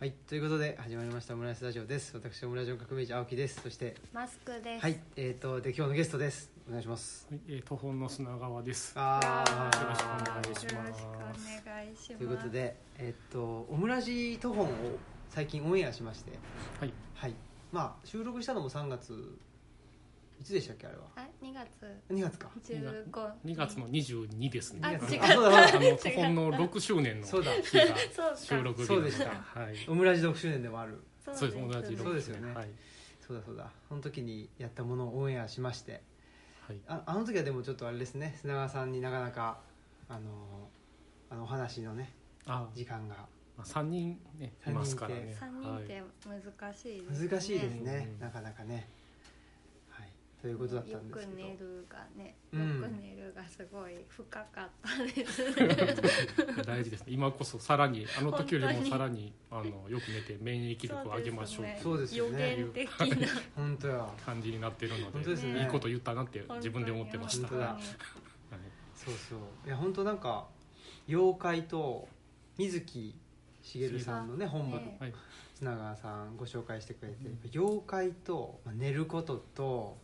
はいということで始まりましたオムライスラジオです。私オムラジオ革命児青木です。そしてマスクです。はいえっ、とで今日のゲストです。お願いします。はい、えー、途方の砂川です。あよろしくお願いしますよろしくお願いします。ということでえっ、とオムラジトホンを最近オンエアしまして。はい、はい。まあ収録したのも3月いつでしたっけあれは？あ、二月。2月か。十五。2月。の22ですね。あ違う。あそうだそうだ。あの途方の6周年のそうだ。日がそうか。収録日そうでした。はい。オムラジ6周年でもある。そうです、同じそうですよね。はい。そうだそうだ。その時にやったものをオンエアしまして。はい。ああの時はでもちょっとあれですね。砂川さんになかなかあのあのお話のねあ、時間が。まあ、3人ねいますからね。三人って難しいですね。難しいですね、うん。なかなかね。はいということだったんですけど。よく寝るがね、うん。よく寝るがすごい深かったです。大事ですね。今こそさらにあの時よりもさらにあのよく寝て免疫力を上げましょうそうですよね。予言的な。本当や。感じになってるので、本当ですね。いいこと言ったなって自分で思ってました。本当だ。はい。そうそう。いや本当なんか妖怪と水木しげるさんのね本部ねはい。砂川さんご紹介してくれて、妖怪とまあ寝ることと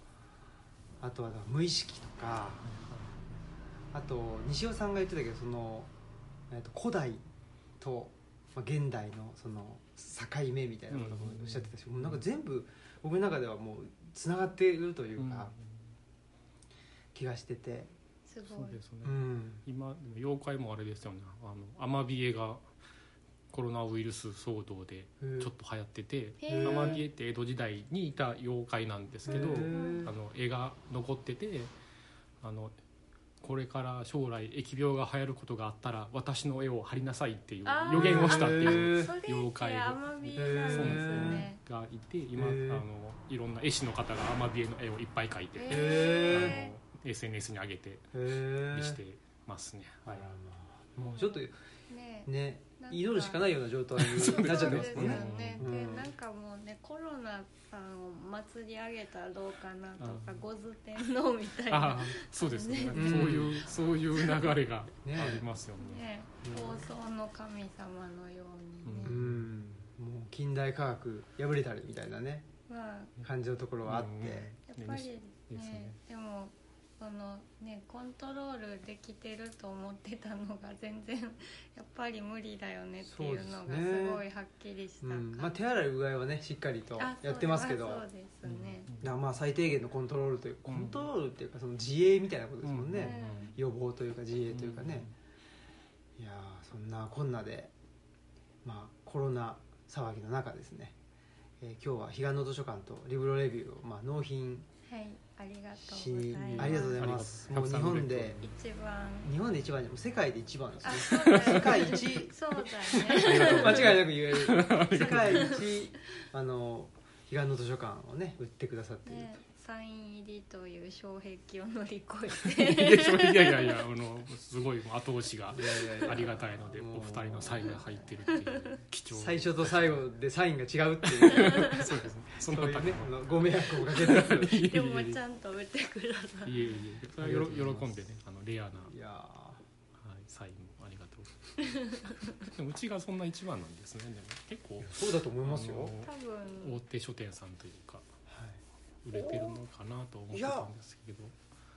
あとは無意識とかあと西尾さんが言ってたけどその、えっと古代と、まあ、現代のその境目みたいなこともおっしゃってたし、もうなんか全部僕の中ではもうつながっているというか、気がしてて、すごい。そうですね。うん、今でも妖怪もあれですよね。あのアマビエがコロナウイルス騒動でちょっと流行っててアマビエって江戸時代にいた妖怪なんですけどあの絵が残っててあのこれから将来疫病が流行ることがあったら私の絵を貼りなさいっていう予言をしたっていう妖怪。アマビエなんですそうなんですよね。がいて今あのいろんな絵師の方がアマビエの絵をいっぱい描いてあへの SNS に上げてしてますね。はい。もうちょっとね。ね祈るしか ないような状態になっちゃってますもん。ねなんかもうねコロナさんを祭り上げたらどうかなとかうん。五頭天皇みたいあな。あそうですね。そういう、そういう流れがあねりますよね。放送の神様のようにね、うん。もう近代科学破れたりみたいなね。まあ。感じのところはあって、うんやっぱりね。でもそのねコントロールできてると思ってたのが全然 やっぱり無理だよねっていうのがすごいはっきりした感じ、うん。まあ、手洗いうがいはねしっかりとあやってますけど。そうそうですね、いやまあ最低限のコントロールというコうん。ントロールっていうかその自衛みたいなことですもんね、うん。予防というか自衛というかね、いやーそんなこんなで、まあ、コロナ騒ぎの中ですね、えー今日は彼岸の図書館とリブロレビューを、まあ、納品はいありがとしうございます。ありがとうございます。もう日本で一番。日本で一番じゃもう世界で一番ですあね。世界一。そうだよね。間違いなく言える。世界一あの彼岸の図書館をね売ってくださっているねサイン入りという障壁を乗り越いえて。やいやいやいやあのすごい後押しがといやいやいや。ありがたいのでお二人のサインが入ってるっていう。貴重最初と最後でサインが違うっていう。そうですね。そそういうねの方にあのご迷惑をかけてでもちゃんと売ってくださいいえいえ。それは喜んでねあのレアな、はいやい、サインもありがとう。でもうちがそんな一番なんですね。でも結構ーそうだと思いますよ、多分。大手書店さんというか。はい売れてるのかなと思ってたんですけど。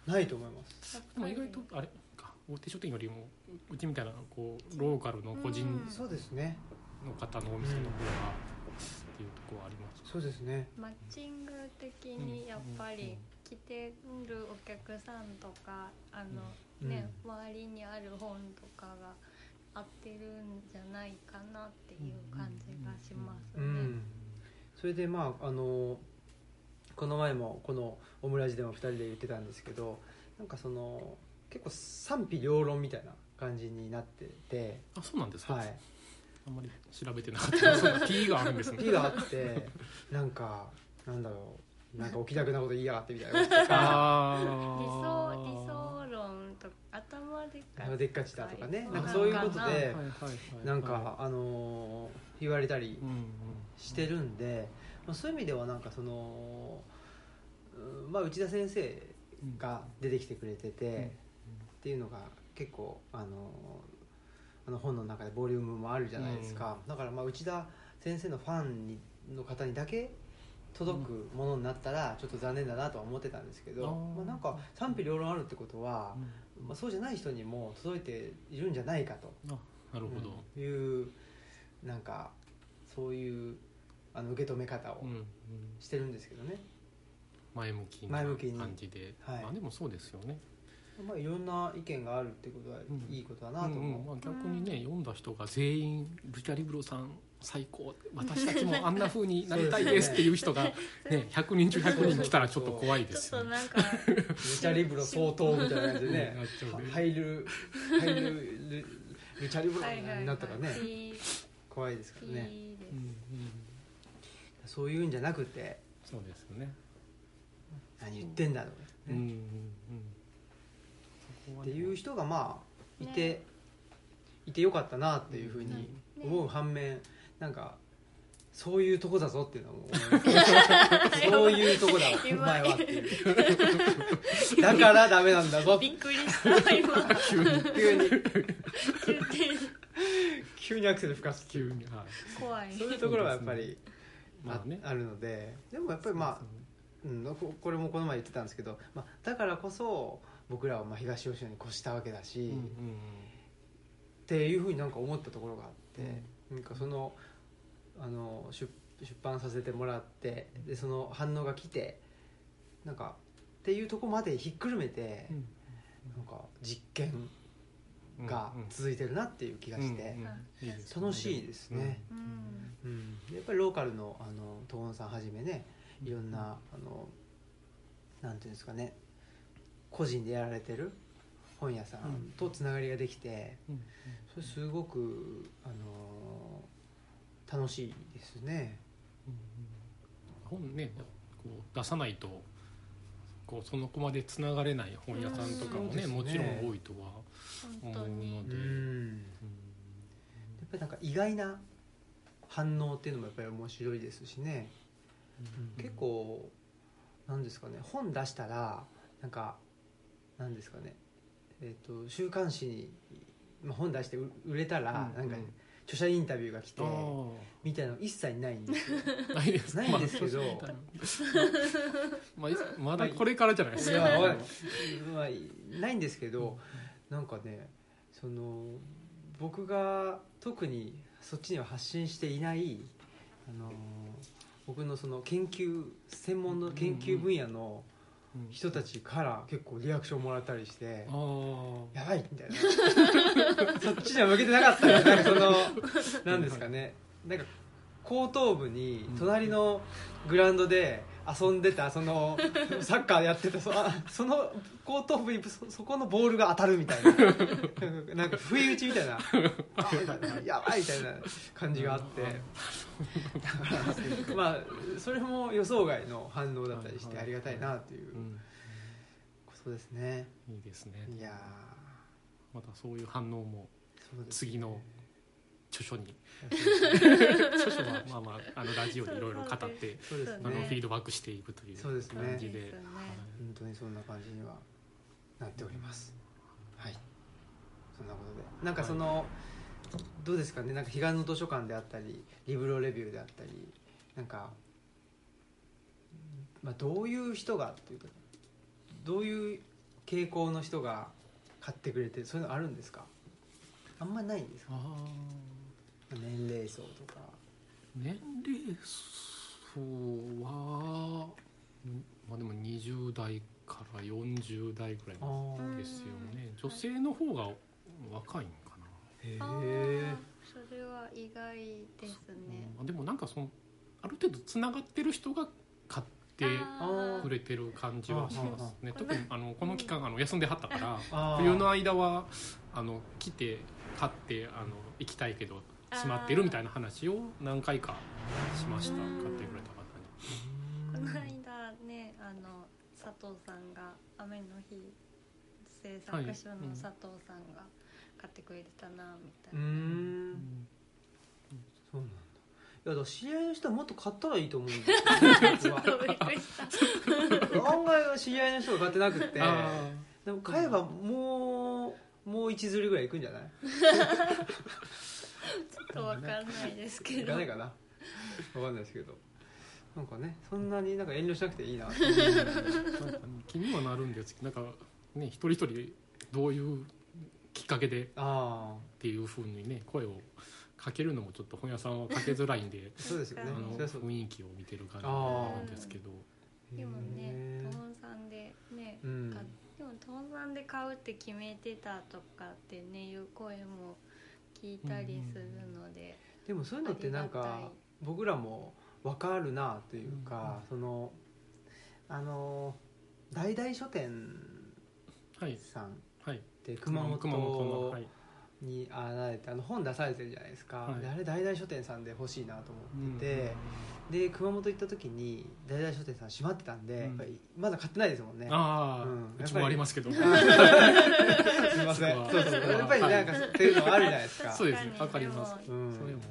ないと思います。でも意外とあれか大手書店よりもうちみたいなこうローカルの個人うんそうですね。の方のお店の方がっていうところはあります。そうですね。マッチング的にやっぱり来てるお客さんとかあのね、周りにある本とかが合ってるん。じゃないかなっていう感じがしますね。うんそれでまああのこの前もこのオムラジでも2人で言ってたんですけどなんかその結構賛否両論みたいな感じになってて。あそうなんですか、はい。あんまり調べてなかった。そんな T があるんですね。P があってなんかなんだろう。なんか起きたくなこと言いやがってみたいな。理想理ー想論と頭でっかでっかちだとかね。はい。なんかそういうことでなんかあの言われたりうんうんしてるんで、まあ、そういう意味ではなんかその、うんまあ、内田先生が出てきてくれてて、っていうのが結構あのあの本の中でボリュームもあるじゃないですか、だからまあ内田先生のファンにの方にだけ届くものになったらちょっと残念だなとは思ってたんですけど、あーまあ、なんか賛否両論あるってことは、まあ、そうじゃない人にも届いているんじゃないかとあなるほど、うんいうなんかそういうあの受け止め方をうんうん。してるんですけどね、前向きな前向きに。感じで、はい。まあでもそうですよね、まあ、いろんな意見があるってことはうんいいことだなとう。んうん。思まあ、逆にね、読んだ人が全員ルチャリブロさん最高。私たちもあんな風になりたいですっていう人が、ね、100人中100人来たらちょっと怖いでちょっすよね。となんかうルチャリブロ相当みたいな感じでね。入る入るルルチャリブロになったらね。いい。怖いですからね。うんうんそういうんじゃなくてそうですよね。何言ってんだろうね。うんうんうん。っていう人がまあいて、いてよかったなっていうふうに思う反面なんかそういうとこだぞっていうのも思いますそういうとこだわお前はっていう。だからダメなんだぞ。びっくりした今。急に。急に。急に急にアクセル吹かす急にはい怖い。そういうところはやっぱりあ,、まあね。あるので。でもやっぱりまあ、うん、ここれもこの前言ってたんですけど、まあ、だからこそ僕らはまあ東吉野に越したわけだし、うんうんっていうふうになんか思ったところがあって、なんかそのあの出出版させてもらってでその反応が来てなんかっていうところまでひっくるめて、うん。なんか実験うんが続いてるなっていう気がして、うんうん楽しいですね、うん。うん。やっぱりローカルのあの東音さんはじめねいろんなあのなんていうんですかね個人でやられてる本屋さんとつながりができて、うん。うん。それすごくあの楽しいですね。本ねこう出さないとこうその子までつながれない本屋さんとかもね,、うん。もちろん多いとは本思うので、うん。やっぱりなんか意外な反応っていうのもやっぱり面白いですしね、結構なんですかね本出したらなんかなんですかねえっ、と週刊誌に、まあ、本出して売売れたら、うん。なんか著者インタビューが来て、あみたいなの一切ないんですよ。あないです。ないんですけど。まあ、まだこれからじゃないですか、いやわかん。ないまあ、ないんですけど、なんかねその僕が特にそっちには発信していないあの僕のその研究専門の研究分野のうん人たちから結構リアクションもらったりしてああ「やばい!」みたいな。そっちには向けてなかったよなんかそのなんですかね。なんか後頭部に隣のグラウンドで遊んでたそのサッカーやってたそあその後頭部にそそこのボールが当たるみたいな。なんか不意打ちみたいな「あみたいなやばい!」みたいな感じがあって。だからまあそれも予想外の反応だったりしてありがたいなっていううん。ことですね。いいですね。いやまたそういう反応も次の著書に。著書はまあまああのラジオでいろいろ語ってそうですあのねフィードバックしていくというそうですね。感じで。ね本当にそんな感じにはなっております。はい。そんなことで。なんかその、どうですかね？なんか彼岸の図書館であったりリブロレビューであったりなんか、まあ、どういう人がっていうかどういう傾向の人が買ってくれてそういうのあるんですか？あんまりないんですか？あ年齢層とか。ー年齢層はうんまあでも20代から40代ぐらいですよね。女性の方が若いんかな。へあえーそれは意外ですね。うん。でもなんかそのある程度つながってる人が買ってくれてる感じはしますね。特にあのこの期間あの休んではったから冬の間はあの来て買ってあの行きたいけど閉まってるみたいな話を何回かしました。買うん。ってくれた方に。この間ねあの佐藤さんが「雨の日」制作所の佐藤さんが買ってくれてたなみたいうな、ん。そうなんだ。いやだから知り合いの人はもっと買ったらいいと思うんですよ 案外は知り合いの人が買ってなくて。あでも買えばもうもう一釣りぐらいいくんじゃない？ちょっとわかんないですけど。いかないかな。わかんないですけど。なんかねそんなになんか遠慮しなくていいななんか気にはなるんですけど。なんかね一人一人どういうきっかけでっあていうふうにね声をかけるのもちょっと本屋さんはかけづらいんであそうですよね。あの雰囲気を見てる感じなんですけど。でもねへトモンさんでね、ーうん。かでもトモンさんで買うって決めてたとかってねいう声も聞いたりするので、でもそういうのってなんか僕らも分かるなというか、そのあの大々書店はい。さんっはい。て熊熊本の本はい。にあられてあの本出されてるじゃないですか、はい。であれ大々書店さんで欲しいなと思ってて、で熊本行った時に大々書店さん閉まってたんで、うん。やっぱりまだ買ってないですもんね。ああ、ううんちもありますけど。すい。ませんそうそう。やっぱりなんかそういうのあるじゃないですか。そうです。確わかります。でも。うんそれも。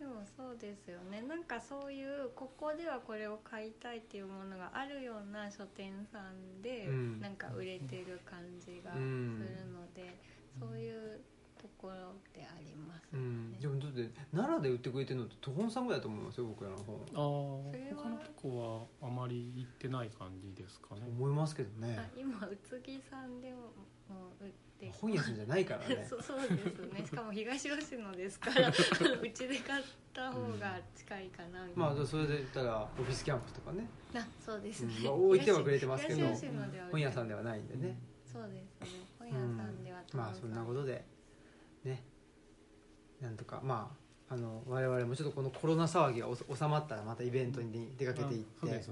でもそうですよね。なんかそういうここではこれを買いたいっていうものがあるような書店さんで、うん。なんか売れてる感じがするので、そういうところでありますようん。ね。でもだって奈良で売ってくれてるのってトホンさんぐらいだと思いますよ僕らの本あそれはあ他のとこはあまり行ってない感じですかね。思いますけどね。あ今宇津木さんでももう売って。本屋さんじゃないからね。そうそうですね。しかも東吉野ですから うちで買った方が近いかなみたいな、まあそれで言ったらオフィスキャンプとかね。あそうですね、うん。まあ置いてはくれてますけど東吉野では売って本屋さんではないんでね、そうですね。本屋さんではうん。まあそんなことでね。なんとかまああの我々もちょっとこのコロナ騒ぎがお収まったらまたイベントに出かけていって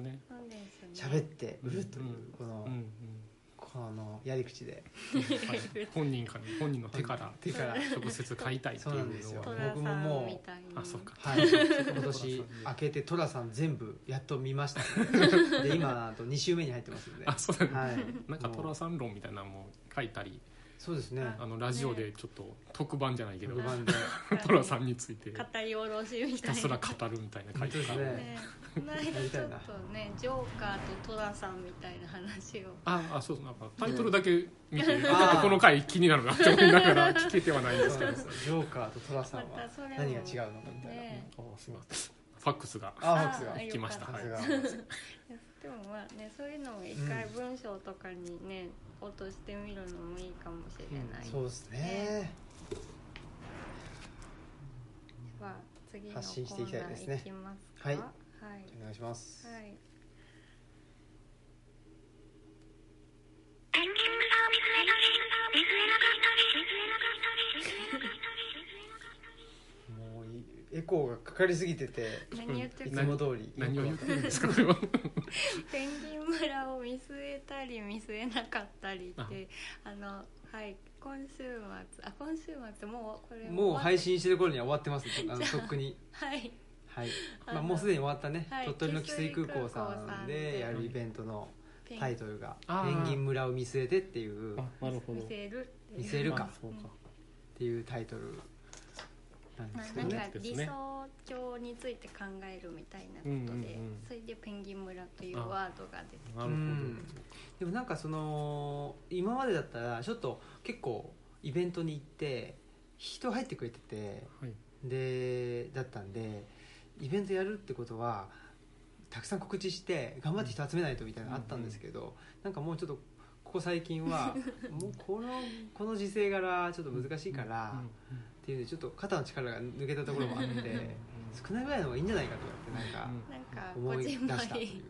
喋って売るといううんこのこのやり口で。はい、本人から本人の手から手から。直接買いたいっていうそうなんですよ。トのはラさん僕ももうあそうか。はい。今年明けて寅さん全部やっと見ました、ね、で今あと2週目に入ってますんで。あそうだ。ね、はい。なんか寅さん論みたいなのも書いたりそうですね。あのラジオでちょっと特番じゃないけど特番で。寅さんについて。語り下ろしみたいな。ひたすら語るみたいな書いてた本当ですね。ねこの間ちょっとねジョーカーとトラさんみたいな話を。ああそうそう。なんかタイトルだけ見て、この回気になるなって思いながら 聞けてはないんですけど。ジョーカーと寅さんはまたそれも何が違うのかみたいな、ねあすみません。ファックスがあファックスが。あ来ました。でもまあねそういうのも一回文章とかにね、落としてみるのもいいかもしれない、そうですね。では次のコーナーいきますか？はい。はい。お願いします、はいエコーがかかりすぎてて何言ってる？いつも通り何を言ってるんですかこれは？ペンギン村を見据えたり見据えなかったりってあ。のはい今週末あ今週末もうこれもう配信信してる頃には終わってますあの とっくに。はい。はい、まあ、もうすでに終わったね、はい鳥取の汽水空港さんんで。でやるイベントのタイトルが「あー。ペンギン村を見据えて」っていう。見せるっていう。見せるか。あそうか。ていうタイトルまあすけどねなんか理想郷について考えるみたいなことで、うんうんうん。それでペンギン村というワードが出てなるほど、うん。でもなんかその今までだったらちょっと結構イベントに行って人入ってくれててはい。でだったんでイベントやるってことはたくさん告知して頑張って人集めないとみたいなのあったんですけど、なんかもうちょっとここ最近は もうこのこの時勢柄ちょっと難しいから、うんうんっていうちょっと肩の力が抜けたところもあって 少ないぐらいの方がいいんじゃないかとかってなんか思い出したというり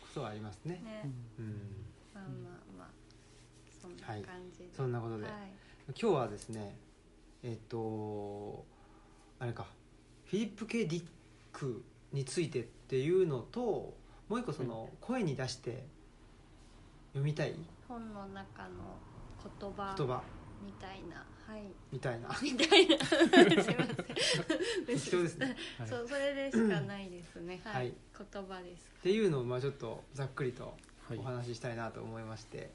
ことはありますね。ねうん、まあまあまあそんなはい。感じで、そんなことで、はい。今日はですねえっとあれかフィリップ・ケ・ディックについてっていうのともう一個その声に出して読みたい。本の中の言葉。言葉みたいな。はい。みたいな。みたいな。すいません。適当ですね。はい。そうそれでしかないですね。はい、はい。言葉です、っていうのをまあちょっとざっくりとはい。お話ししたいなと思いまして、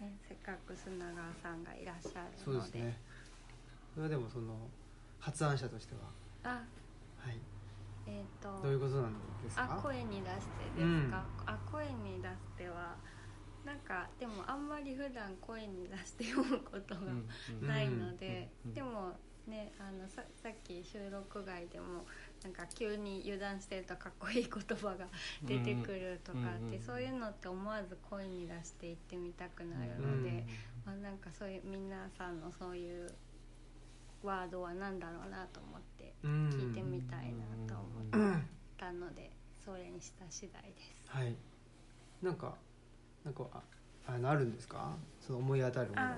ね、せっかく砂川さんがいらっしゃるそうでのですね。それはでもその発案者としては、あ。はい、えっ、と。どういうことなんですあか声に出してですか、あ声に出してはなんかでもあんまり普段声に出して読むことがないので、でもねあのささっき収録外でもなんか急に油断してるとかっこいい言葉が出てくるとかって、うんそういうのって思わず声に出して言ってみたくなるので、まあ、なんかそういう皆さんのそういうワードは何だろうなと思ってうん聞いてみたいなと思ったのでそれにした次第です。はい。なんかなんかああのあるんですか？その思い当たるものは。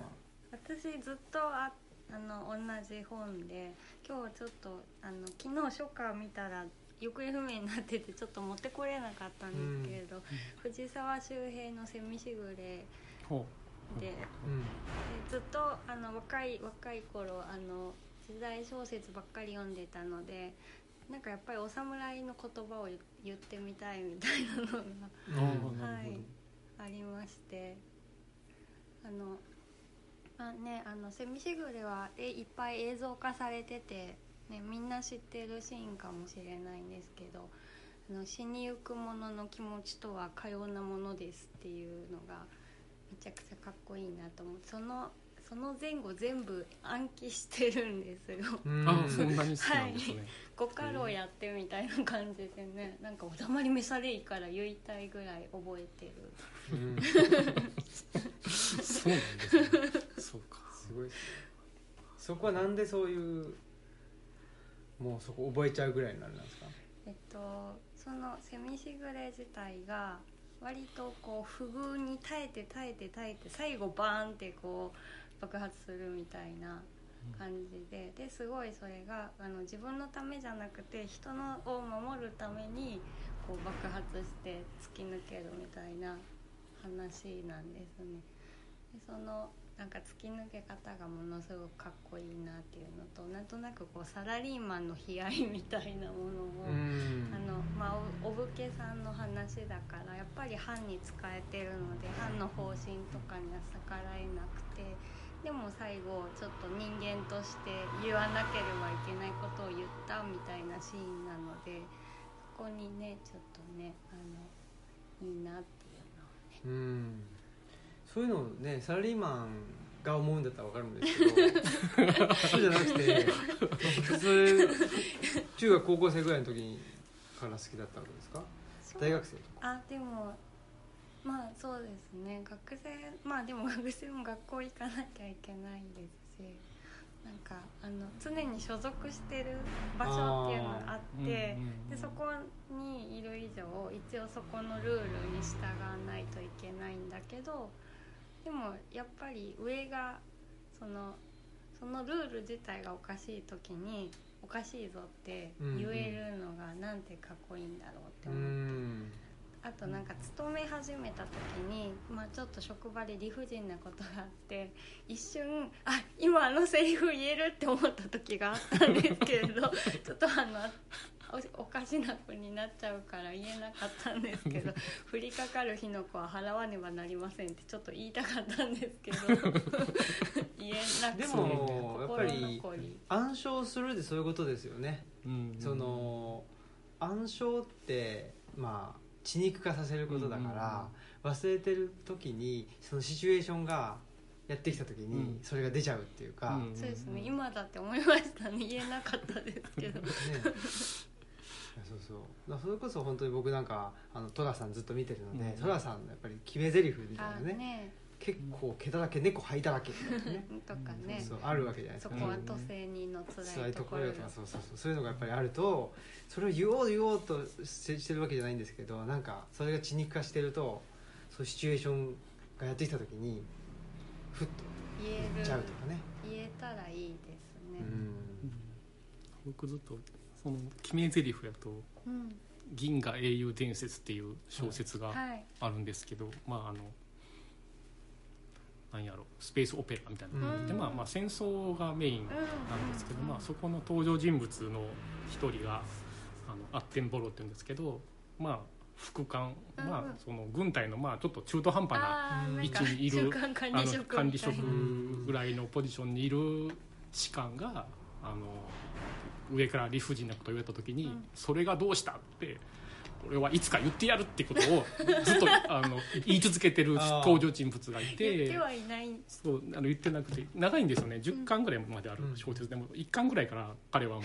私ずっとああの同じ本で今日ちょっとあの昨日初夏見たら行方不明になっててちょっと持ってこれなかったんですけれど、藤沢周平の「セミしぐれほで」でうん。ずっとあの若い若い頃あの時代小説ばっかり読んでたのでなんかやっぱりお侍の言葉を言言ってみたいみたいなのがうああなるほど、ありましてあのあねあのセミシグレはえいっぱい映像化されてて、ね、みんな知ってるシーンかもしれないんですけどあの死にゆく者の気持ちとはかようなものですっていうのがめちゃくちゃかっこいいなと思ってそのその前後全部暗記してるんですよ。うん。あそんなに好きなんですね、ご家老やってみたいな感じでねなんかおだまり召されいから言いたいぐらい覚えてるうんそうなんですねそうかすごい。ですねそこはなんでそういうもうそこ覚えちゃうぐらいになるんですか？えっとそのセミシグレ自体が割とこう不遇に耐えて耐えて耐えて最後バーンってこう爆発するみたいな感じで。ですごいそれがあの自分のためじゃなくて人のを守るためにこう爆発して突き抜けるみたいな話なんですね。でそのなんか突き抜け方がものすごくかっこいいなっていうのとなんとなくこうサラリーマンの悲哀みたいなものを、うんあのまあ、おお武家さんの話だからやっぱり藩に仕えてるので藩の方針とかには逆らえなくてでも最後ちょっと人間として言わなければいけないことを言ったみたいなシーンなのでそこにねちょっとねあのいいなっていうん。そういうのをねサラリーマンが思うんだったら分かるんですけど そうじゃなくて普通中学高校生ぐらいの時から好きだったわけですか？大学生とか。あでもまあそうですね。学生まあでも学生も学校行かなきゃいけないですしなんかあの常に所属してる場所っていうのがあってうんうんうんでそこにいる以上一応そこのルールに従わないといけないんだけどでもやっぱり上がそのそのルール自体がおかしい時におかしいぞって言えるのがなんてかっこいいんだろうってう思って。んあとなんか勤め始めた時に、まあ、ちょっと職場で理不尽なことがあって一瞬あ今あのセリフ言えるって思った時があったんですけれど ちょっとあのおおかしな風になっちゃうから言えなかったんですけど降りかかる火の粉は払わねばなりませんってちょっと言いたかったんですけど 言えなくてでもやっぱり暗唱するでそういうことですよね、うん。その暗唱ってまあ血肉化させることだから、忘れてる時にそのシチュエーションがやってきた時にうん。それが出ちゃうっていうか、うんそうですね。今だって思いました。ね 言えなかったですけど。ね。そうそう。それこそ本当に僕なんかあの寅さんずっと見てるので、うん寅さんのやっぱり決め台詞みたいあなね。ね結構毛だらけ猫灰だらけ とかね。とかね。そうそうあるわけじゃないですか。そこは都政人の辛辛いいところよ。ところよとかそうそうそう。そういうのがやっぱりあるとそれを言おう言おうとしてしてるわけじゃないんですけどなんかそれが血肉化してるとそういうシチュエーションがやってきた時にふっと言える言っちゃうとかね。言えたらいいですね。うん。僕ずっとその決め台詞やとうん、「銀河英雄伝説」っていう小説がはい。あるんですけど、まああのなんやろスペースオペラみたいな、うん。でまあまあ戦争がメインうんなんですけど、まあ、そこの登場人物の一人があのアッテンボロって言うんですけどまあ副官、うんまあ、その軍隊のまあちょっと中途半端な位置にいるあの管理職ぐらいのポジションにいる士官があの上から理不尽なことを言われた時に、うん。それがどうしたって俺はいつか言ってやるってことをずっと あの言い続けてる登場人物がい言てってはいない。そうあの言ってなくて長いんですよね。10巻ぐらいまであるうん。小説でも。1巻ぐらいから彼はも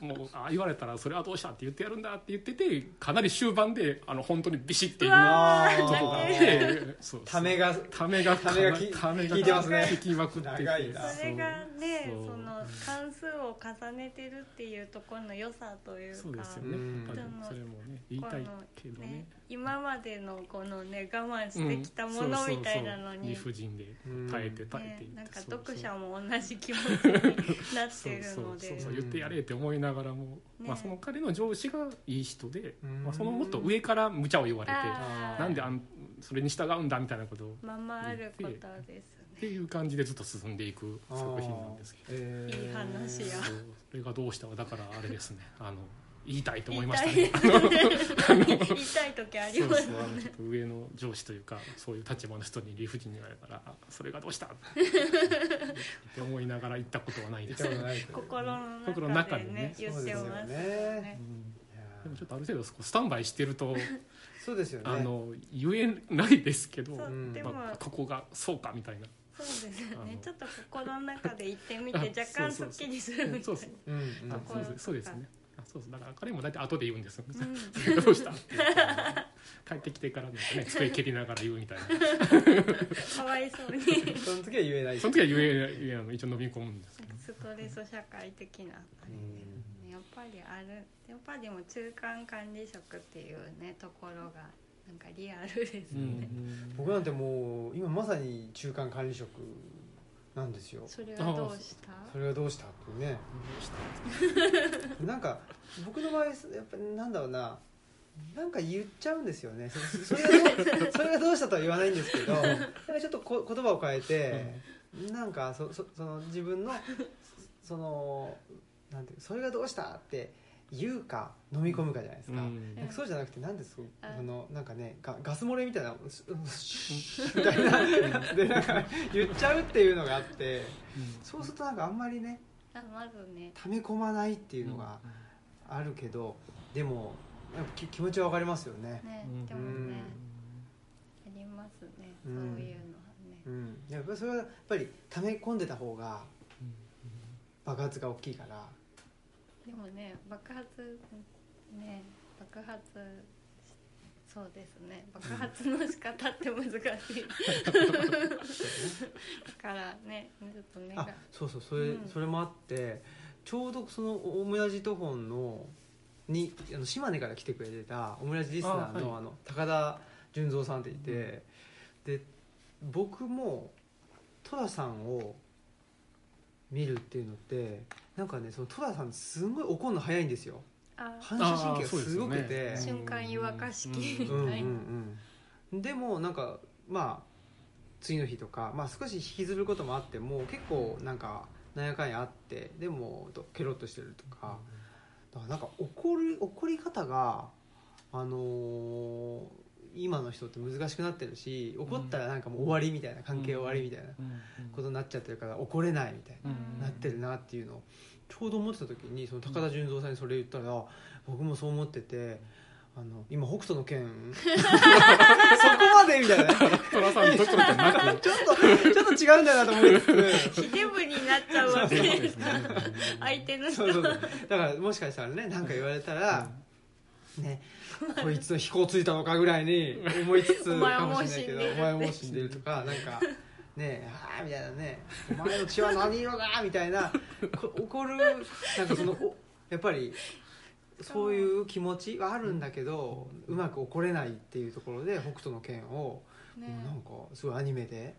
う もうあ言われたらそれはどうしたって言ってやるんだって言っててかなり終盤であの本当にビシッていううわーとこがあって。そうそう。ためがためがためがきためが効いてますね。効きまくってて。それがねそう。その関数を重ねてるっていうところの良さというか。そうですよね。うん。それもね言いたいけどね。ね今までのこのね我慢してきたものみたいなのに、理不尽で耐えて耐えてね、なんか読者も同じ気持ちになってるので。そうそう。言ってやれって思いながらも、ねまあ、その彼の上司がいい人で、う。んまあ、そのもっと上から無茶を言われてなんであんそれに従うんだみたいなことをままあることですっていう。感じでずっと進んでいく作品なんですけどえーいい話やそれがどう。したかだからあれですねあの言いたいと思いましたね。言いたい時ありそうますそうあのちょっと上の上司というかそういう立場の人に理不尽に言われたらあそれがどうしたって思いながら言ったことはない見です、心の中でね。中にね言ってますよそうですよね。でもちょっとある程度スタンバイしてるとそうですよね。あの言えないですけど、まあ、ここがそうかみたいな。そうですよね。ちょっと心の中で言ってみて あ若干すっきりするみたいそうそう。うんうん。あころそうですね。あそうそうだから彼も大体後で言うんですよ、うん。どうした？帰ってきてからなんかね 机蹴りながら言うみたいな。かわいそうに。その時は言えないその時は言え言えないの一応飲み込むんですけど。ストレス社会的なあれやっぱりある。やっぱりでも中間管理職っていうねところがなんかリアルですね、僕なんてもう今まさに中間管理職なんですよ。それがどうした？それがどうしたっていうね。なんか僕の場合やっぱなんだろうな。なんか言っちゃうんですよね。そそれがどう それがどうしたとは言わないんですけどなんかちょっとこ言葉を変えて、なんかそそその自分のそのなんていうそれがどうしたって言うか飲み込むかじゃないですか、うん。なんかそうじゃなくてなんですあそのなんかねガガス漏れみたいなみたいなでなんか言っちゃうっていうのがあってそうするとなんかあんまりねあまずね溜め込まないっていうのがあるけどでもやっぱき気持ちはわかりますよね。ねうんでもねありますねうそうんいうのはねうん、やっぱりそれはやっぱり溜め込んでた方が爆発が大きいからでもね爆発ね爆発そうですね。爆発の仕方って難しい。だからねちょっとねあそうそうそれ,、うん。それもあってちょうどそのオムラジトフォンのにあの島根から来てくれてたオムラジリスナーのあはい。あの高田純三さんっていて、で僕も戸田さんを見るっていうのってなんかねその戸田さんすごい怒るの早いんですよ。あ反射神経がすごくて、ね。瞬間湯沸かし器みうんたいでもなんかまあ次の日とか、まあ、少し引きずることもあっても結構なんかなんやかんやあってでもとケロッとしてるとか。だからなんか怒る怒り方があのー今の人って難しくなってるし怒ったらなんかもう終わりみたいな関係終わりみたいなことになっちゃってるから怒れないみたいな。なってるなっていうのをちょうど思ってた時にその高田純三さんにそれ言ったら、僕もそう思っててあの今北斗の拳 そこまでみたいな。さんなくちょっとちょっと違うんだよなと思いつつ。ひでぶになっちゃうわけ。でですすね相手の人。そうそうそう。だからもしかしたらね何か言われたら、ね。こいつの飛行ついたのかぐらいに思いつつかもしれないけどお前はもう死んでるとかなんかねえああみたいなね。お前の血は何色だ？みたいなこ怒るなんかそのおやっぱりそういう気持ちはあるんだけどうまく怒れないっていうところで北斗の拳を、ねなんかすごいアニメで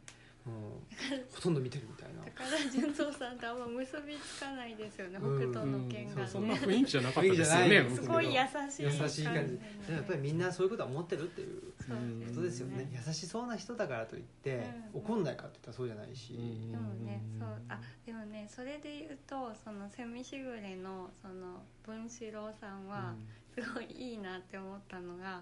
ほとんど見てるみたいな。高田純三さんとあんま結びつかないですよね北うん。斗の拳がそんなね雰囲気じゃなかったですよねすごい優しい優しい感じ。ねでもやっぱりみんなそういうことは思ってるっていうそうことですよね、優しそうな人だからといって、うん。怒んないかって言ったらそうじゃないし、でもねそう。あでもねそれで言うとそのセミしぐれのその文四郎さんはすごいいいなって思ったのが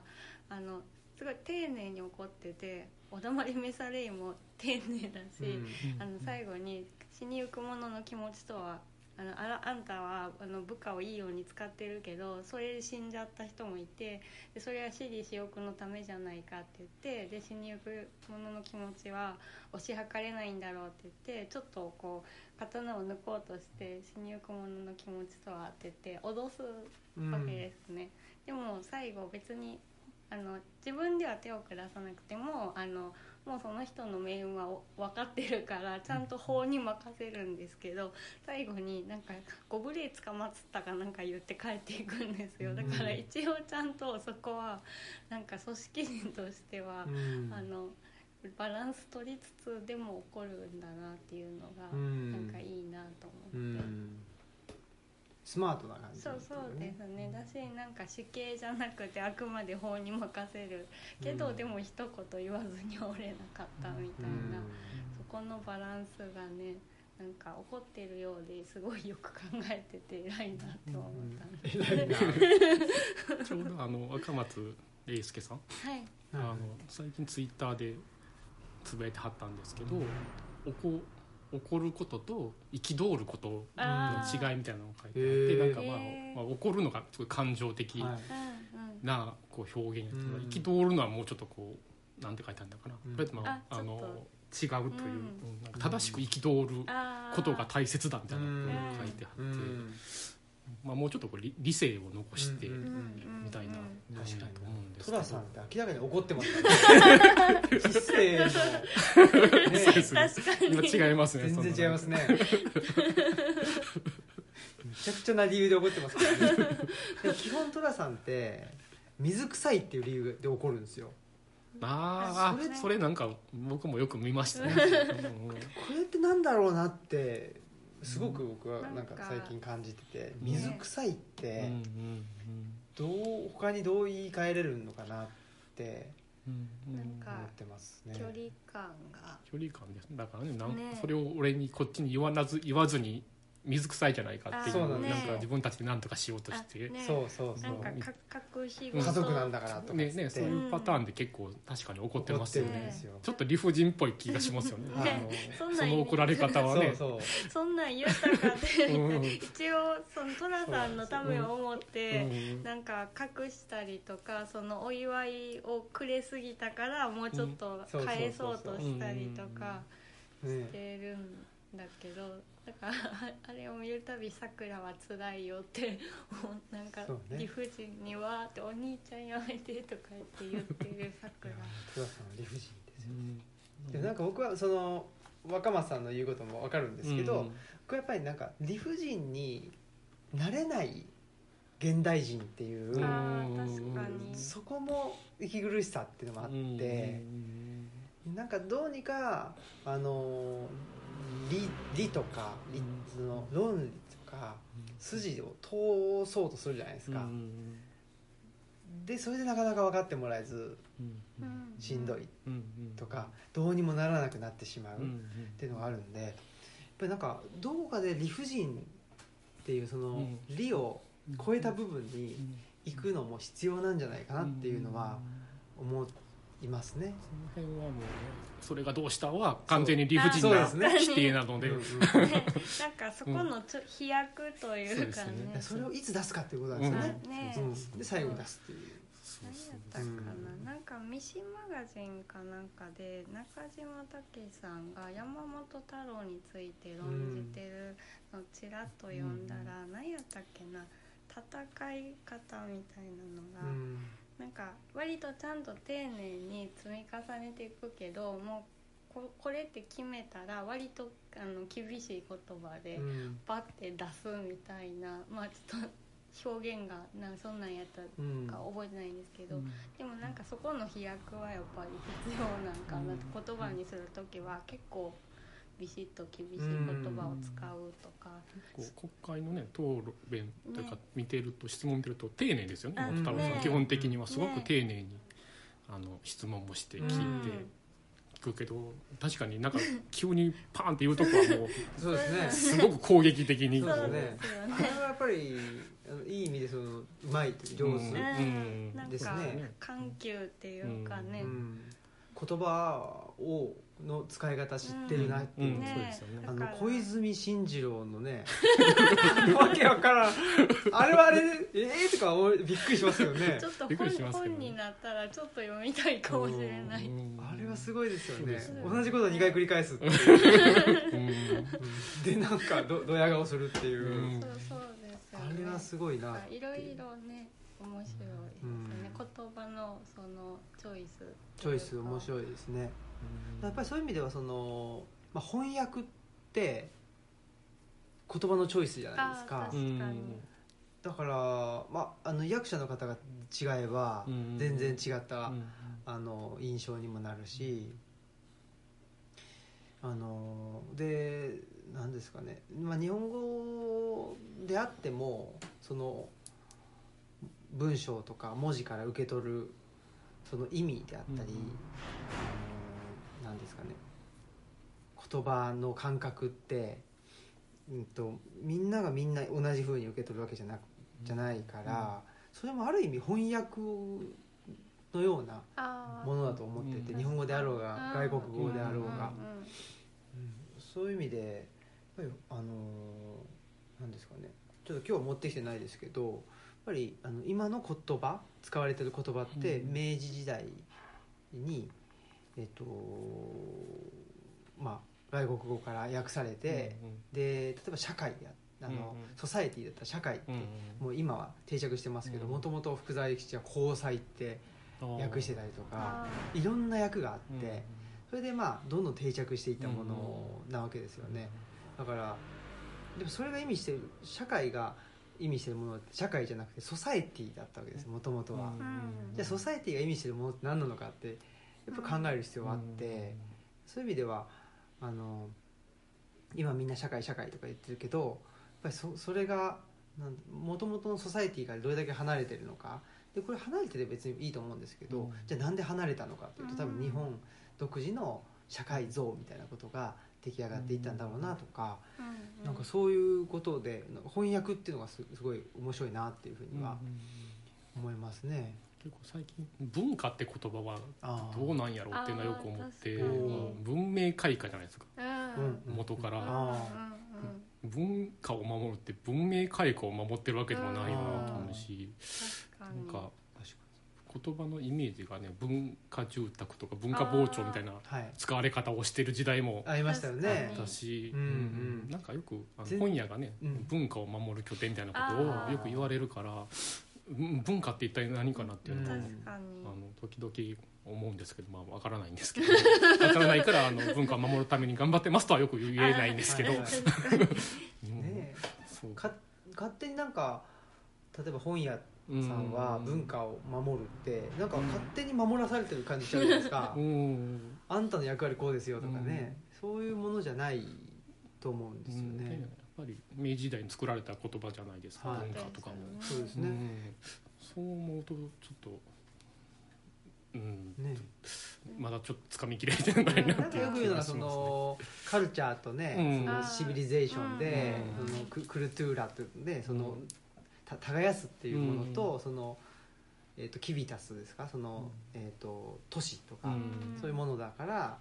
あのすごい丁寧に怒ってておだまり召されいも丁寧だし、うん。あの最後に死にゆく者の気持ちとはあのあらあんたはあの部下をいいように使ってるけどそれで死んじゃった人もいてでそれは私利私欲のためじゃないかって言ってで死にゆく者の気持ちは推し量れないんだろうって言ってちょっとこう刀を抜こうとして死にゆく者の気持ちとはって言って脅すわけですね、でも最後別にあの自分では手を下さなくてもあのもうその人の命運はお分かってるからちゃんと法に任せるんですけど最後になんかご無礼捕まっつったかなんか言って帰っていくんですよ。だから一応ちゃんとそこはなんか組織人としては、うん。あのバランス取りつつでも起こるんだなっていうのがうん。なんかいいなとう思って。んスマートな感じそうそうですね。だしなんか死刑じゃなくてあくまで法に任せるけど、うん。でも一言言わずに折れなかったみたいな、そこのバランスがねなんか怒ってるようですごいよく考えてて偉いなって思った。ん。で、偉いなちょうどあの赤松礼介さん。はい。あの最近ツイッターでつぶやいてはったんですけど怒怒ることと憤ることの違いみたいなのを書いてあってなんか、まあまあ、怒るのがすごい感情的なこう表現やうん。けど憤るのはもうちょっとこうなんて書いてあるんだかな、うん。それともああちょっと。の違うという、うん。うんなんか正しく憤ることが大切だみたいなうん。のを書いてあって、うんまあ、もうちょっとこう理理性を残してみたいなうん確かにと思うんですけど。トラさんって明らかに怒ってますからね。知性の、ね。そうですね。確かに今違いますね全然違いますねめちゃくちゃな理由で怒ってますからね。でも基本トラさんって水臭いっていう理由で怒るんですよ。あそれあそれなんか僕もよく見ましたね、う んこれってなんだろうなってすごく僕はうんなんか。最近感じててね。水臭いってどう他にどう言い換えれるのかなって思ってますね。距離感が。距離感です。だからねなんね。それを俺にこっちに言わなず言わずに水臭いじゃないかっていうなんか自分たちで何とかしようとして。そうそうそなんうかか隠しうん家族なんだからとかねねそういうパターンで結構確かに怒ってますよね。ちょっと理不尽っぽい気がしますよね。ね あの その怒られ方はね。そうそう。そんなん言ったかってうん。一応その寅さんのためを思って、う。ん。なんか隠したりとかそのお祝いをくれすぎたからもうちょっとうん。返そうとしたりとかねしてるんだけどだからあれを見るたび「さくらは辛いよ」ってもうなんか理不尽にはって「お兄ちゃんやめて」とか言って言ってるさくら。理不尽ですよ。うん。でもなんか僕はその若松さんの言うことも分かるんですけど、うん。僕はやっぱりなんか理不尽になれない現代人っていう、うん。あー確かに。そこも息苦しさっていうのもあって、なんかどうにかあの理理とか理その論理とか筋を通そうとするじゃないですか、うんでそれでなかなか分かってもらえずしんどい。うんとかどうにもならなくなってしまう、っていうのがあるんでやっぱりなんかどこかで理不尽っていうそのうん。理を超えた部分に行くのも必要なんじゃないかなっていうのは思いますね。その辺はもうねそれがどうしたは完全に理不尽なそうですね。否定なので。ねなんかそこのちょ飛躍というかね。ね。それをいつ出すかっていうことなんですよね。ね。うん。で最後に出すっていう。何やったかな、なんか「ミシマガジン」かなんかで中島武さんが山本太郎について論じてるのをちらっと読んだら、何やったっけな。戦い方みたいなのが、うんなんか割とちゃんと丁寧に積み重ねていくけどもうここれって決めたら割とあの厳しい言葉でうん。パッて出すみたいなまあちょっと表現がなんそんなんやったうん。か覚えてないんですけど、でもなんかそこの飛躍はやっぱり必要なんかなと、言葉にする時は結構ビシッと厳しい言葉を使うとか、こう国会のね討論というか見てると質問見てると丁寧ですよねあ太郎さん、ね。基本的にはすごくね。丁寧にあの質問もして聞いて聞くけど確かになんか 急にパーンって言うとこはもう そうですね。すごく攻撃的に。そうそうですね。れはやっぱりあのいい意味でそのうまいという上手。うんうん。なんかですね。緩急っていうかね、うん。言葉をの使い方知ってるなっていう、うんねそうですよね。あの小泉進次郎のね わけわからん。あれはあれでええー、とか思いびっくりしますよね。ちょっと本ね。本になったらちょっと読みたいかもしれない。うん。あれはすごいですよね。ね。同じことを2回繰り返すでなんかどドヤ顔するっていう、うん。そうそうですよあねれはすごいないろいろね面白いですよね、言葉のそのチョイス。チョイス面い白いですねやっぱりそういう意味ではその、まあ、翻訳って言葉のチョイスじゃないですか。あー確かに。だから、まあ、あの役者の方が違えばうん。全然違った、うん。あの印象にもなるしあので何ですかね、まあ、日本語であってもその文章とか文字から受け取るその意味であったり、うん何ですかね。言葉の感覚って、うん、とみんながみんな同じ風に受け取るわけじゃなじゃないから、それもある意味翻訳のようなものだと思ってて、うん。日本語であろうがうん外国語であろうが、うん。うん。うん。そういう意味でやっぱりあのーなんですかね。ちょっと今日は持ってきてないですけどやっぱりあの今の言葉使われてる言葉って、うん。明治時代にえっとまあ外国語から訳されて、で例えば社会でああの、うんうん。ソサエティだったら社会って、うんもう今は定着してますけどうんもともと福沢諭吉は交際ってうん訳してたりとかあいろんな訳があって、うんそれでまあどんどん定着していったものなわけですよね、だからでもそれが意味してる社会が意味してるものは社会じゃなくてソサエティだったわけですもともとは、うん。じゃあソサエティが意味してるものって何なのかってやっぱ考える必要があって、そういう意味ではあの今みんな社会社会とか言ってるけどやっぱりそそれがもともとのソサエティからどれだけ離れてるのか。でこれ離れてて別にいいと思うんですけど、うん。じゃあなんで離れたのかっていうと多分うん日本独自の社会像みたいなことが出来上がっていったんだろうなとか、うん。うんなんかそういうことで翻訳っていうのがすすごい面白いなっていうふうには思いますね。結構最近。文化って言葉はどうなんやろうっていうのはよく思って文明開化じゃないですか。元から。あ文化を守るって文明開化を守ってるわけでもないなと思うしなんか言葉のイメージがね文化住宅とか文化膨張みたいなはい。使われ方をしてる時代もありましたよね。あったし、うんうん。なんかよくあの全本屋がね、うん。文化を守る拠点みたいなことをよく言われるからうん文化って一体何かなっていうのを、うんあの時々思うんですけどまあわからないんですけどわからないからあの文化を守るために頑張ってますとはよく言えないんですけど、勝手になんか例えば本屋さんは文化を守るってなんか勝手に守らされてる感じしちゃうじゃないですか、うん。あんたの役割こうですよとかね、そういうものじゃないと思うんですよね、ぱり明治時代に作られた言葉じゃないですか、はい。文化とかも、そうですね、うん。そう思うとちょっとうん。ね。まだちょっとつかみきれてないなっていうかよく言うのがそ気がしますねのカルチャーとね、うん。そのシビリゼーションで、うん。そのククルトゥーラっていうのでその、うん。た耕すっていうものと、うん。その、えー、とキビタスですか？その、えー、と都市とか、うん。そういうものだから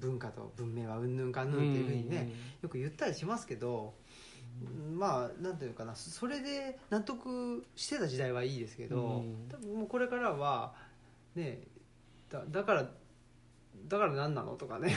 文化と文明はうんぬんかんぬんっていうふうにね、よく言ったりしますけど、まあなんていうかなそれで納得してた時代はいいですけど、うん。多分もうこれからはねだだからだから何なのとかね、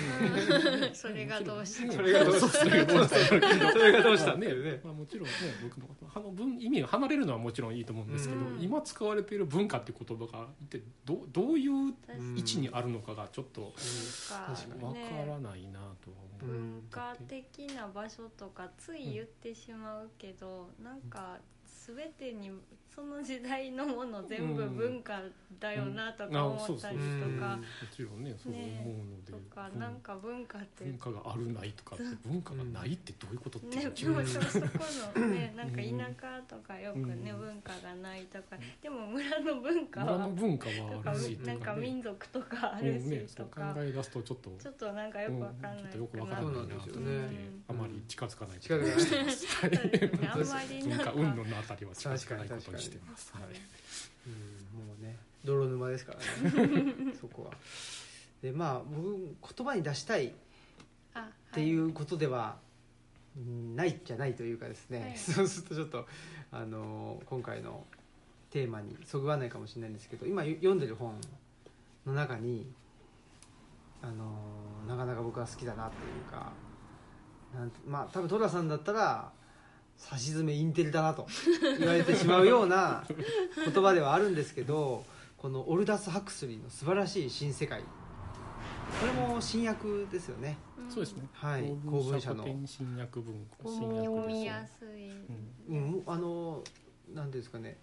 それがどうしてそれがどうしたそれがどうしたそれがどうしたねまあ、もちろんね僕もあの文意味が離れるのはもちろんいいと思うんですけど、うん。今使われている文化って言葉が一体どどういううん。位置にあるのかがちょっとわかねらないなとは思う、うん文化的な場所とかつい言ってしまうけど、なんか全てにその時代のもの全部文化だよなとか思ったりとか、もちろんねそう思うので、とかうん。なんか文化って。文化があるないとかって文化がないってどういうことって。ね、でもそそこのねなんか田舎とかよくね、うん。文化がないとか。でも村の文化村はの文化はあるしとか、ね、なんか民族とかあうるしんね、そう考とか、え出すとちょっとちょっとなんかよくわかんないうんちょっとよくわからないなと思って、ねあまり近づかない近づかない。してまあんまり文なんか 化云々のあたりは近づかないことにしてます。はい。うんもうね泥沼ですからね そこはでまあ僕言葉に出したいっあていうことではうんないじゃないというかですね、はいそうするとちょっとあの今回のテーマにそぐわないかもしれないんですけど今読んでる本の中にあのなかなか僕は好きだなっていうかなんてまあ多分トラさんだったらさしずめインテリだなと言われてしまうような言葉ではあるんですけどこのオルダス・ハクスリーの素晴らしい新世界。これも新訳ですよね。うん。そうですね。はい。公文社の。新訳文庫。新訳読みやすい、うんうん、あのなんていうんですかね。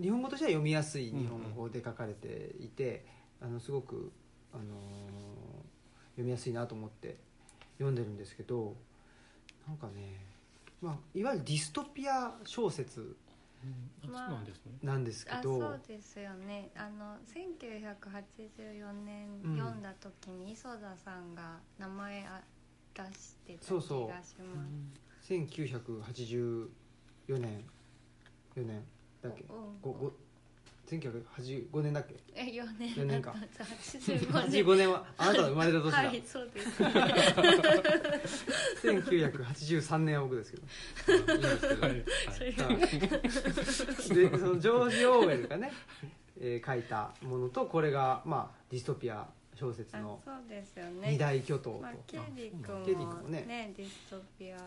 日本語としては読みやすい日本語で書かれていて、あのすごく、あのー読みやすいなと思って読んでるんですけどなんかね、まあ、いわゆるディストピア小説うんあそうなんですね。なんですけあど、そうですよね。あの1984年うん。読んだ時に磯田さんが名前あ出してた気がしそうそう。ます1984年4年だっけ？うんごご1985年だっけ？え4年。四年か。85年。85年はあなたの生まれた年だ、はいそうです。1983年は僕ですけど。いい。んですけど、それでそのジョージ・オーウェルがね、えー書いたものとこれが、まあ、ディストピア小説あの二大巨頭と、まあ、ケリ君もケリ君もね。ねディストピアっ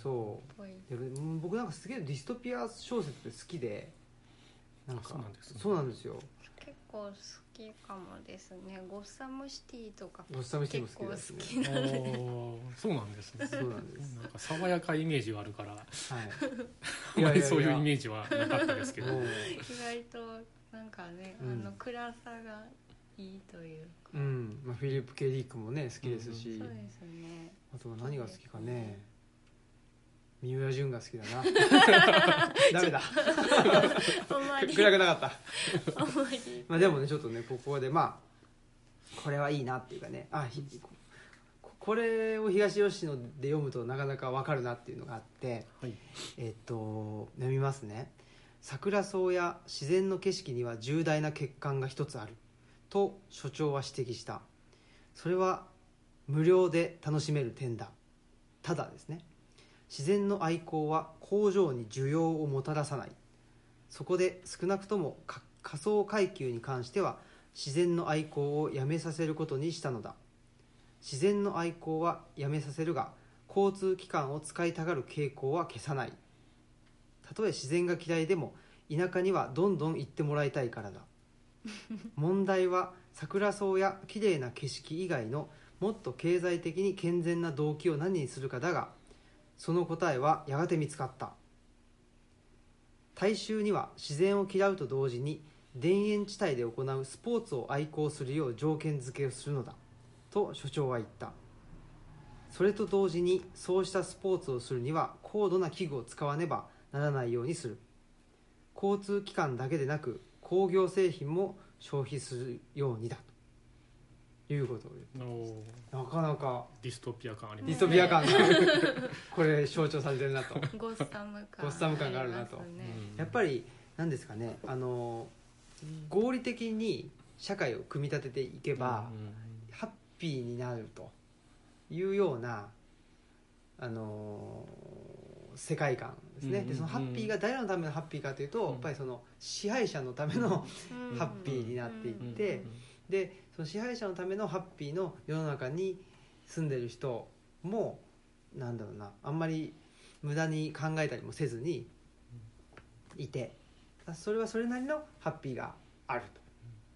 そう。僕なんかすげえディストピア小説って好きでなんかあそうなんですね。そうなんですよ。結構好きかもですね。ゴッサムシティとかゴッサムシティも結構好きですね。そうなんですね。そうなんです。なんか爽やかイメージがあるから。はい。あまりそういうイーメージはなかったですけど。意外となんかね、うん。あの暗さがいいというか、うん、まあ、フィリップ・ケリークもね好きですし、そうですね。あとは何が好きかね三浦淳が好きだな。ダメだ。暗くなかった。まあでもねちょっとねここでまあこれはいいなっていうかね。あひここれを東吉野で読むとなかなか分かるなっていうのがあってはい。えっと読みますね「桜草や自然の景色には重大な欠陥が一つある」と所長は指摘した。それは無料で楽しめる点だ。ただですね自然の愛好は工場に需要をもたらさない。そこで少なくとも仮想階級に関しては自然の愛好をやめさせることにしたのだ。自然の愛好はやめさせるが交通機関を使いたがる傾向は消さない。たとえ自然が嫌いでも田舎にはどんどん行ってもらいたいからだ。問題は桜草や綺麗な景色以外のもっと経済的に健全な動機を何にするかだがその答えはやがて見つかった。大衆には自然を嫌うと同時に田園地帯で行うスポーツを愛好するよう条件付けをするのだと所長は言った。それと同時にそうしたスポーツをするには高度な器具を使わねばならないようにする。交通機関だけでなく工業製品も消費するようにだと。いうことを言おー。うなかなか。ディストピア感ありますディストピア感が。これ象徴されてるなと。ゴッサム感ゴッサム感があるなと。ねやっぱり何ですかね。あの合理的に社会を組み立てていけば、ハッピーになると。いうようなあの世界観ですね、うんでそのハッピーが誰のためのハッピーかというと、うん。やっぱりその支配者のためのうん。ハッピーになっていってでその支配者のためのハッピーの世の中に住んでる人もなんだろうなあんまり無駄に考えたりもせずにいてそれはそれなりのハッピーがある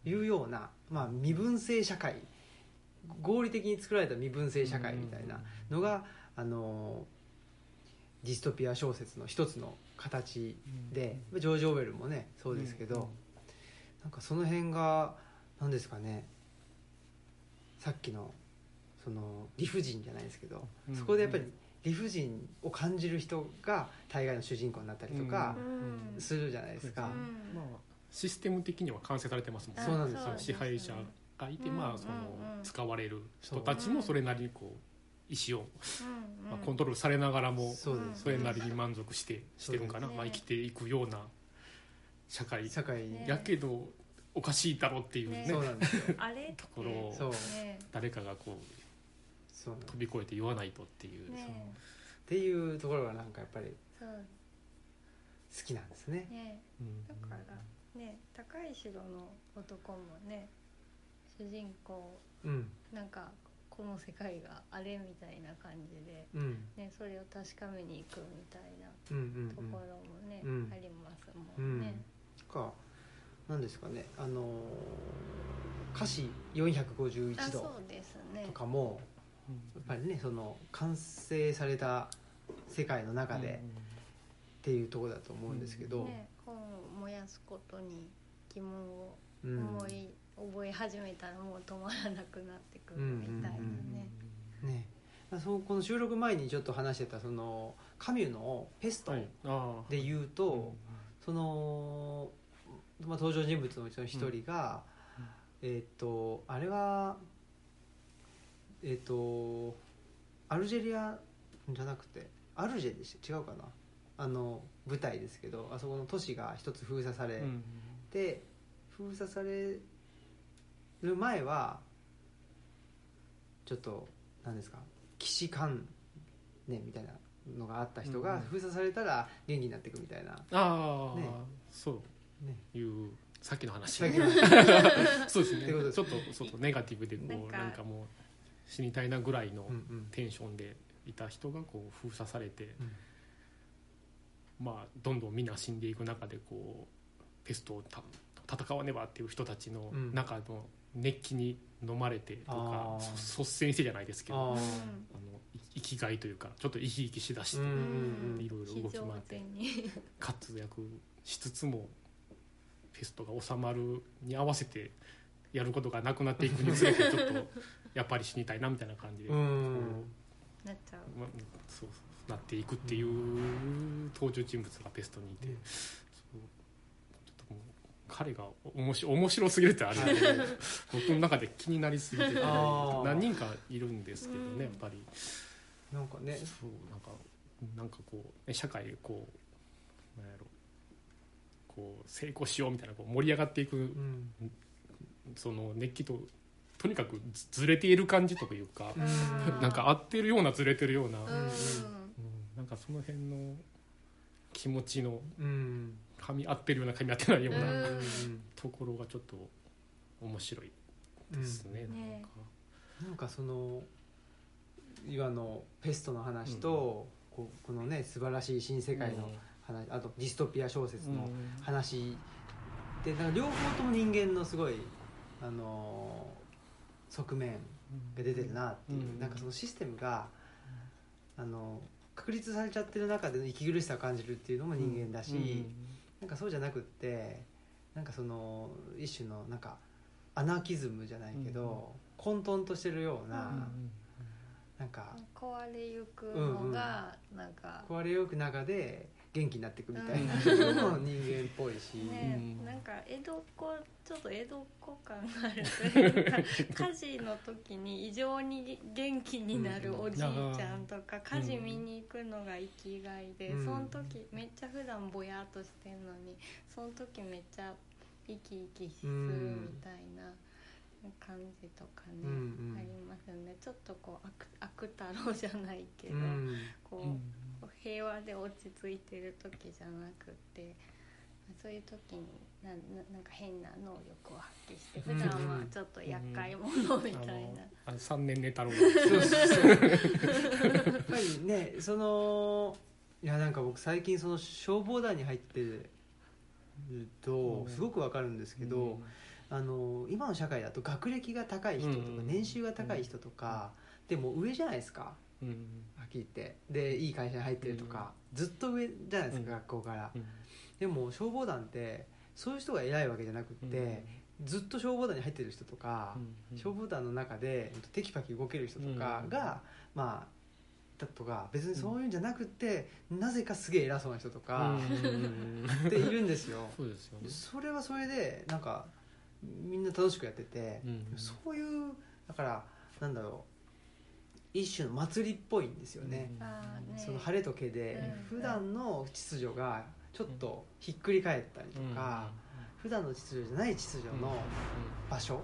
というような、まあ、身分制社会合理的に作られた身分制社会みたいなのが、あのディストピア小説の一つの形で、ジョージ・オーウェルもねそうですけど、なんかその辺が何ですかねさっきのその理不尽じゃないですけど、うん。そこでやっぱり理不尽を感じる人が大概の主人公になったりとかうん。するじゃないですか、うん。まあシステム的には完成されてますもんね。そうなんですよ。あ支配者がいて、うん。まあそのうんうん使われる人たちもそれなりにこう意思を、うんまあ、コントロールされながらもそれなりに満足してしてるんかな、まあ、生きていくような社会。社会ねやけどおかしいだろうっていうね。ね。そうなんですよ。あれ？ところをそう。ね誰かがこうそう。飛び越えて言わないとっていう、ね。っていうところがなんかやっぱりそう。好きなんですね。ね。うん。だからね高い城の男もね主人公うん。なんかこの世界があれみたいな感じで、うん。ね、それを確かめに行くみたいなうんうんところもね、うん。ありますうんうん。もんね。かなんですかねあのー歌詞451あそ度とかもやっぱりねその完成された世界の中でっていうところだと思うんですけど、ね本を燃やすことに疑問をうん。思い、覚え始めたらもう止まらなくなってくるみたいなね。ね。まあそうこの収録前にちょっと話してたそのカミュの「ペストはい」ああで言うと、その、まあ、登場人物のうちの一人が、えーっとあれはえーっとアルジェリアじゃなくてアルジェでした。違うかな。あの舞台ですけどあそこの都市が一つ封鎖されうんて、封鎖される前はちょっと何ですか騎士観念みたいなのがあった人がうん封鎖されたら元気になっていくみたいな、ああ、ね。そう。ねいうさっきの話。そうですね。ちょっとそうそうネガティブでこうなんか。もう死にたいなぐらいのテンションでいた人がこう封鎖されて、うん。まあどんどんみんな死んでいく中でこうペストをた戦わねばっていう人たちのうん。中の熱気に飲まれてとか率先してじゃないですけどあのい生きがいというかちょっと生き生きしだして、いろいろ動き回って活躍しつつもペストが収まるに合わせてやることがなくなっていくにつれてちょっとやっぱり死にたいなみたいな感じで、なっちゃう。うまそうなっていくっていう登場人物がペストにいて、うん。そう。ちょっともう彼が面白面白すぎるってあれだけど僕の中で気になりすぎて何人かいるんですけどうんねやっぱり。なんかね。そうなんかなんかこうね社会でこうなんやろこう成功しようみたいなこう盛り上がっていくうん。その熱気ととにかくずずれている感じというか、うん。なんか合ってるようなずれてるような、うん。なんかその辺の気持ちのうん。噛み合ってるような噛み合ってないような、うん。ところがちょっと面白いうんですね。ねなんか。なんかその今のペストの話と、このね素晴らしい新世界の話、あとディストピア小説の話。でなんか両方とも人間のすごいあの側面が出てるなっていう、うん。なんかそのシステムが、あの確立されちゃってる中での息苦しさを感じるっていうのも人間だし、なんかそうじゃなくってなんかその一種のなんかアナーキズムじゃないけど、混沌としてるような、うんなんか壊れゆくのがなんか、壊れゆく中で元気になっていくみたいな。うん。のも人間っぽいし、ねうん。なんか江戸っ子ちょっと江戸っ子感があるというか 火事の時に異常に元気になるおじいちゃんとか火事見に行くのが生きがいで、うん。その時めっちゃ普段ぼやっとしてんのにその時めっちゃ生き生きするみたいな感じとかね、うん。うんありますよねちょっとこう悪悪太郎じゃないけど、うん。こう。うん平和で落ち着いてる時じゃなくてそういう時になななんか変な能力を発揮して普段はちょっと厄介者みたいな、あの3年寝太郎。やっぱりねそのいやなんか僕最近その消防団に入ってるとすごくわかるんですけど、あの今の社会だと学歴が高い人とかうん。年収が高い人とかでも上じゃないですかうん。はっきり言って。でいい会社に入ってるとかずっと上じゃないですかうん。学校から。うん。でも消防団ってそういう人が偉いわけじゃなくってずっと消防団に入ってる人とかうん。消防団の中でテキパキ動ける人とかうん。がまあだとか別にそういうんじゃなくてなぜかすげえ偉そうな人とかうん。っているんですよ。そうですよね。それはそれでなんかみんな楽しくやっててうん。そういうだからなんだろう一種の祭りっぽいんですよね。その晴れと毛でうん。普段の秩序がちょっとひっくり返ったりとか普段の秩序じゃない秩序の場所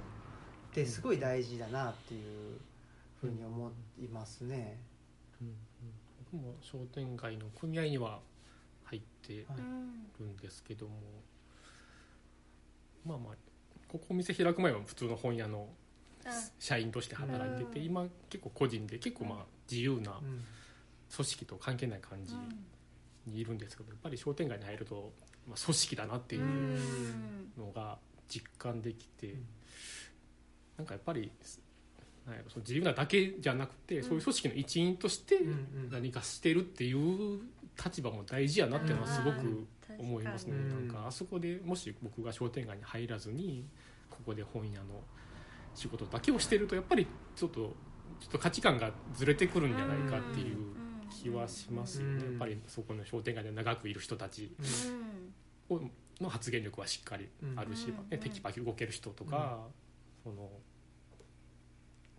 ってすごい大事だなっていうふうに思いますね。うん。うん。僕も商店街の組合には入ってはいうん。るん。ですけどもまあまあここお店開く前は普通の本屋のあ社員として働いてて、うん。今結構個人で結構まあ自由なうん。組織と関係ない感じうんにいるんですけどやっぱり商店街に入ると、まあ、組織だなっていううん。のが実感できて、ん。なんかやっぱりなんやろその自由なだけじゃなくて、うん。そういう組織の一員として何かしてるっていう立場も大事やなっていうのはすごく思いますね、うんなんかあそこでもし僕が商店街に入らずにここで本屋の仕事だけをしてるとやっぱりちょっとちょっと価値観がずれてくるんじゃないかっていう気はしますよね、うん。やっぱりそこの商店街で長くいる人たちうん。をの発言力はしっかりあるし、うん。ね、テキパキ動ける人とか、その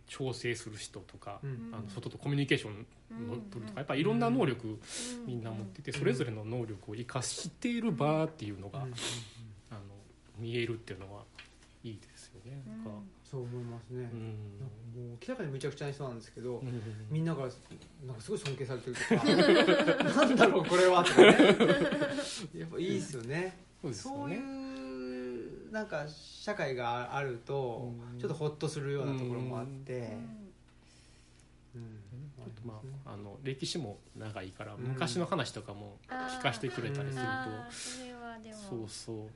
調整する人とか、うん。あの外とコミュニケーションのうん取るとかやっぱりいろんな能力うん。みんな持っててそれぞれの能力を生かしている場っていうのが、うん。あの見えるっていうのはいいですよね。なんかそう思いますね。うん。なんかもう明らかにむちゃくちゃな人なんですけど、うんみんなからなんかすごい尊敬されてるとか。なんだろうこれはとかね。やっぱいいですよね。そうですそうね。うなんか社会があるとうん。ちょっとホッとするようなところもあって、うん。あとまあ、あの歴史も長いからうん。昔の話とかも聞かせてくれたりすると、それはでもそうそ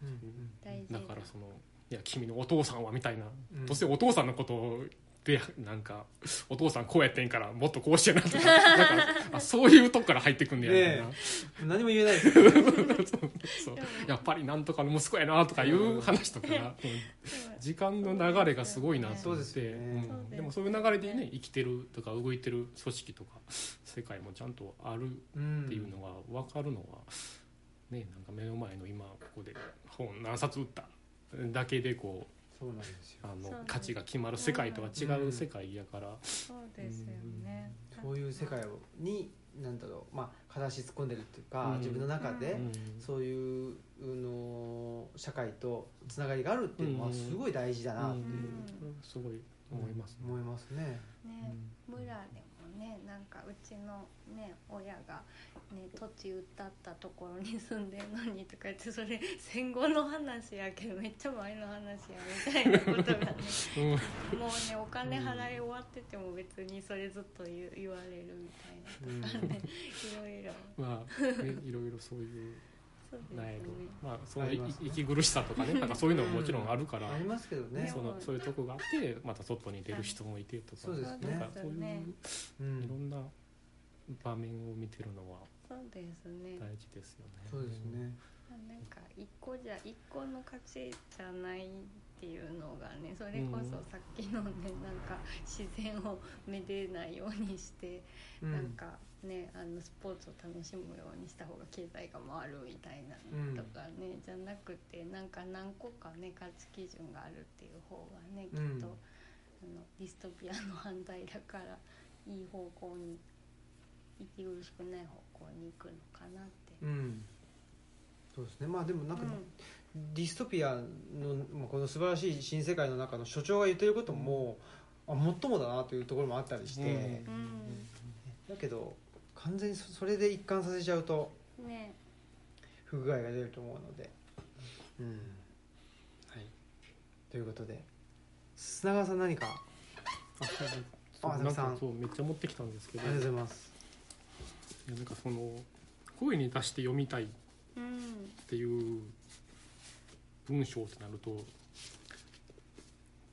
う、だからそのいや君のお父さんはみたいな、うん。どうせお父さんのことでなんかお父さんこうやってんからもっとこうしてなとか。なんかあそういうとこから入ってくんねやみたいな、ね何も言えない。ですよねそう。やっぱりなんとかの息子やなとかいう話とか、うん。時間の流れがすごいなと思って、そうですよね。うん。でもそういう流れでね生きてるとか動いてる組織とか世界もちゃんとあるうんっていうのが分かるのは、ねなんか目の前の今ここで本何冊売っただけでこそうなんですよ。うあの価値が決まる世界とは違う世界やから、そうですよね。そういう世界をになんだろうまあ片足突っ込んでるっていうか、うん。自分の中で、うん。そういうの社会とつながりがあるっていうのはうん。すごい大事だなっていう、うん。すごい思います、思いますね。ね。村でもねなんかうちのね親がね土地売ったったところに住んでるのにとか言ってそれ戦後の話やけどめっちゃ前の話やみたいなことがねうん。もうねお金払い終わってても別にそれずっと言う言われるみたいなとかねいろいろ。まあ、ね、いろいろそういうなんやろまあその息苦しさとかねなんかそういうのももちろんあるから、ありますけどね。そのそういうとこがあってまた外に出る人もいてとかそうですね。なんかそういううん。いろんな場面を見てるのはそうですね。大事ですよね。そうですね。なんか一個じゃ一個の価値じゃないっていうのがねそれこそさっきのねなんか自然をめでないようにして、うんなんかねあのスポーツを楽しむようにした方が経済が回るみたいなうんとかね、じゃなくてなんか何個かね価値基準があるっていう方がねきっと、うんあのディストピアの反対だからいい方向に息苦しくない方向に行くのかなって。うん。そうですね。まあでもなんか、うんディストピアのまあこの素晴らしい新世界の中の所長が言ってることも、あもっともだなというところもあったりして、うんうんだけど完全にそそれで一貫させちゃうとね不具合が出ると思うので。うん。はい。ということで砂川さん何か？ああなんかそうめっちゃ持ってきたんですけどありがとうございます。いやなんかその声に出して読みたいっうんていう文章ってなると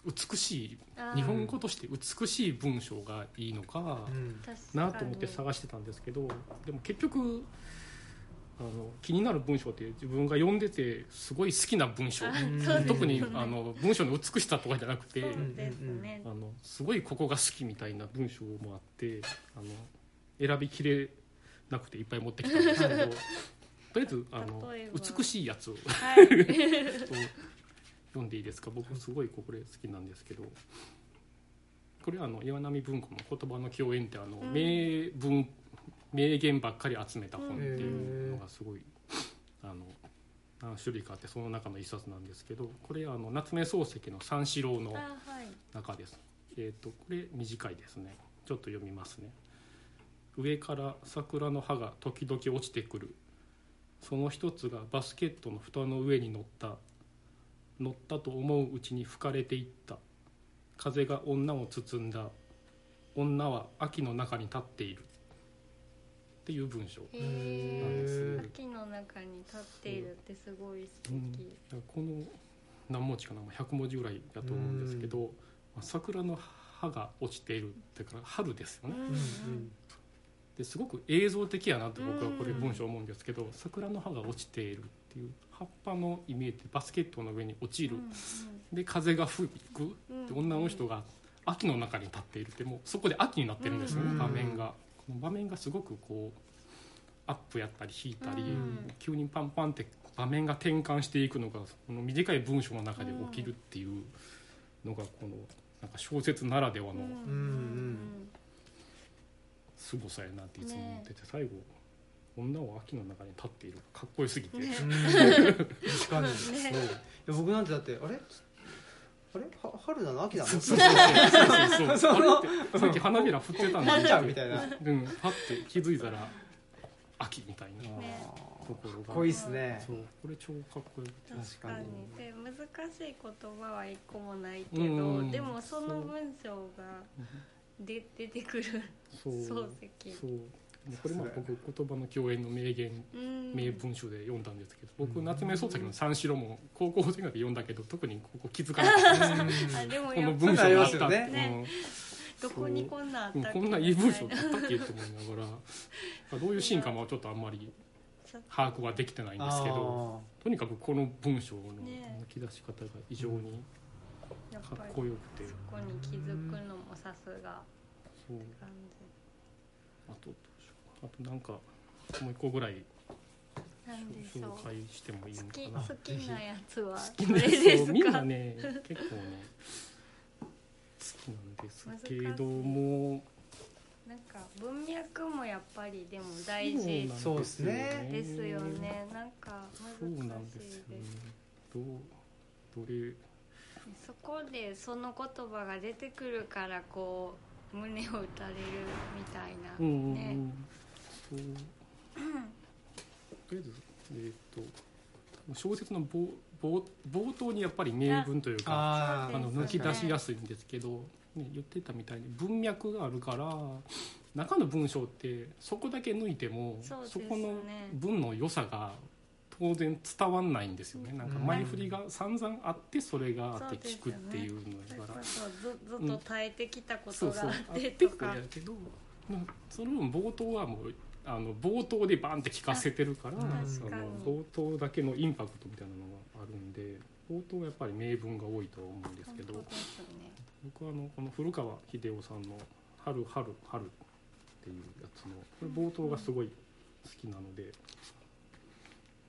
美しい日本語として美しい文章がいいのかなにと思って探してたんですけどでも結局あの気になる文章って自分が読んでてすごい好きな文章。あうんそうです特にねあの文章の美しさとかじゃなくてすね。あのすごいここが好きみたいな文章もあってあの選びきれなくていっぱい持ってきたんですけどとりあえずあの美しいやつを。はい。読んでいいですか？僕すごいこれ好きなんですけど。これはあの岩波文庫の「言葉の共演」ってあの、うん。名文名言ばっかり集めた本っていうのがすごい、あの何種類かあってその中の一冊なんですけどこれあの夏目漱石の「三四郎」の中です。えっ、とこれ短いですね。ちょっと読みますね。上から桜の葉が時々落ちてくるその一つがバスケットの蓋の上に乗った乗ったと思ううちに吹かれていった。風が女を包んだ。女は秋の中に立っている。っていう文章、へへー。え秋の中に立っているってすごい素うん。敵、この何文字かな100文字ぐらいだと思うんですけど、まあ桜の葉が落ちているってから春ですよね、うんうんですごく映像的やなと僕はこれ文章思うんですけど、桜の葉が落ちているっていう葉っぱのイメージでバスケットの上に落ちる、で風が吹くうんで女の人が秋の中に立っているってもうそこで秋になってるんですよね、うん場面が。この場面がすごくこうアップやったり引いたり、うん。急にパンパンって場面が転換していくのがこの短い文章の中で起きるっていうのがこのなんか小説ならではの凄さやなっていつも思ってて、最後女は秋の中に立っている。かっこよすぎて、ねうん。確かに。ねそう。いや僕なんてだってあれ？あれ？は春なの？秋なの？そうそうそうそのあれ？ってさっき花びら振ってたんだちゃうみたいなうん。パッて気づいたら秋みたいな。ねところがかっこいいっすね。そう。これ超かっこよくて。確かに。で難しい言葉は一個もないけどうん。でもその文章がで 出てくるそう漱石。そう。これも僕言葉の共演の名言うん。名文集で読んだんですけど僕夏目漱石の三四郎も高校生ぐらいで読んだけど特にここ気づかなかった。この文章があったますよね。ねどこにこんなあったう。んっけこんないい文章だったっけと思いながら。どういうシーンかもちょっとあんまり把握はできてないんですけどとにかくこの文章のね抜き出し方が異常にやっかっこよくて。そこに気づくのもさすがそう。感あとどうしようあとなんかもう一個ぐらいじなんでしょう紹介してもいいの好きかな。好きなやつは好きどれですか？みんなね結構ね好きなんです。けども。なんか文脈もやっぱりでも大事。そうですね。ですよね。なんかそう難なんでしいですすよね。どうどれそこでその言葉が出てくるからこう胸を打たれるみたいな、うんうんうね。んとりあえずえっ、と小説の冒冒冒頭にやっぱり名文というかああの抜き出しやすいんですけど、ね、言ってたみたいに文脈があるから中の文章ってそこだけ抜いてもそね。この文の良さが当然伝わんないんですよね。なんか前振りが散々あってそれがあって聞くっていうのだから。そずずっと耐えてきたことそうそう。あがあっってとかれやけどうんその分冒頭はもうあの冒頭でバンって聞かせてるからあその冒頭だけのインパクトみたいなのがあるんで冒頭はやっぱり名文が多いとは思うんですけどね。僕はあのこの古川秀夫さんの「春春春」っていうやつのこれ冒頭がすごい好きなので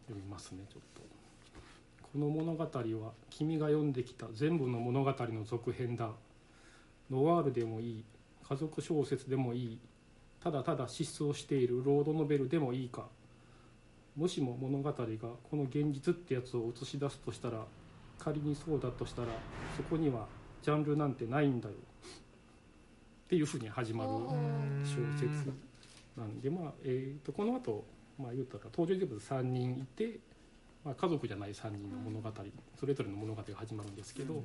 読みますねちょっと。この物語は君が読んできた全部の物語の続編だ。ノワールでもいい。家族小説でもいい。ただただ失踪している。ロードノベルでもいいか。もしも物語がこの現実ってやつを映し出すとしたら仮にそうだとしたらそこにはジャンルなんてないんだよ。っていうふうに始まるお小説なんでまあ、えー、とこの後、まあ言ったら登場人物3人いて、まあ、家族じゃない3人の物語、それぞれの物語が始まるんですけど、